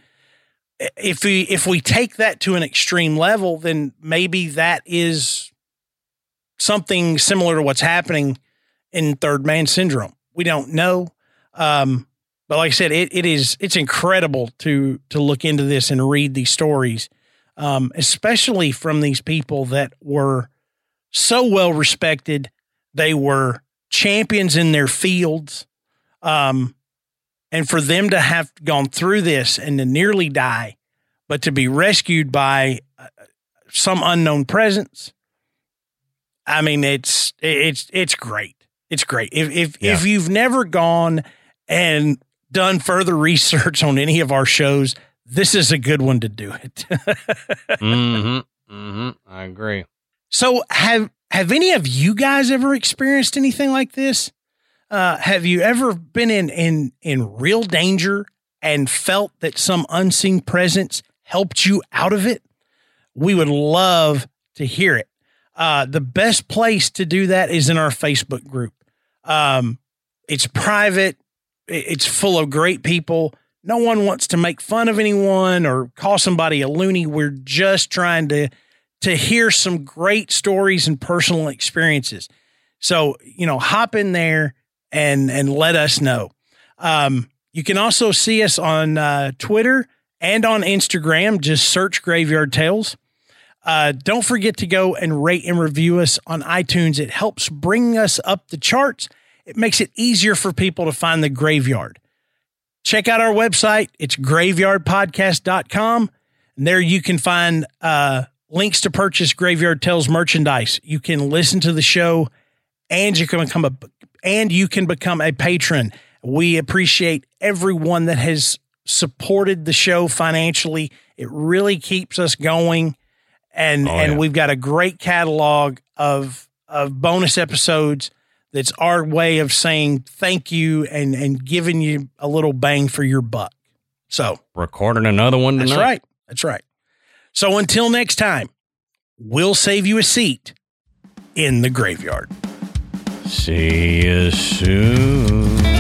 if we if we take that to an extreme level, then maybe that is something similar to what's happening in third man syndrome. We don't know. Um, but like I said, it, it is it's incredible to to look into this and read these stories, um, especially from these people that were so well respected. They were champions in their fields. Um, and for them to have gone through this and to nearly die, but to be rescued by uh, some unknown presence, I mean, it's it's it's great. It's great. If if yeah. if you've never gone and done further research on any of our shows, this is a good one to do it. mm-hmm. Mm-hmm. I agree. So have have any of you guys ever experienced anything like this? Uh, have you ever been in in in real danger and felt that some unseen presence helped you out of it? We would love to hear it. Uh, the best place to do that is in our Facebook group. Um, it's private. It's full of great people. No one wants to make fun of anyone or call somebody a loony. We're just trying to to hear some great stories and personal experiences. So, you know, hop in there and and let us know. Um, you can also see us on uh, Twitter and on Instagram. Just search Graveyard Tales. Uh, don't forget to go and rate and review us on iTunes. It helps bring us up the charts. It makes it easier for people to find the graveyard. Check out our website. It's graveyardpodcast.com. And there you can find uh, links to purchase Graveyard Tales merchandise. You can listen to the show and you can become a and you can become a patron. We appreciate everyone that has supported the show financially. It really keeps us going. And oh, and yeah. we've got a great catalog of of bonus episodes that's our way of saying thank you and and giving you a little bang for your buck. So recording another one tonight. That's right. That's right. So until next time, we'll save you a seat in the graveyard. See you soon.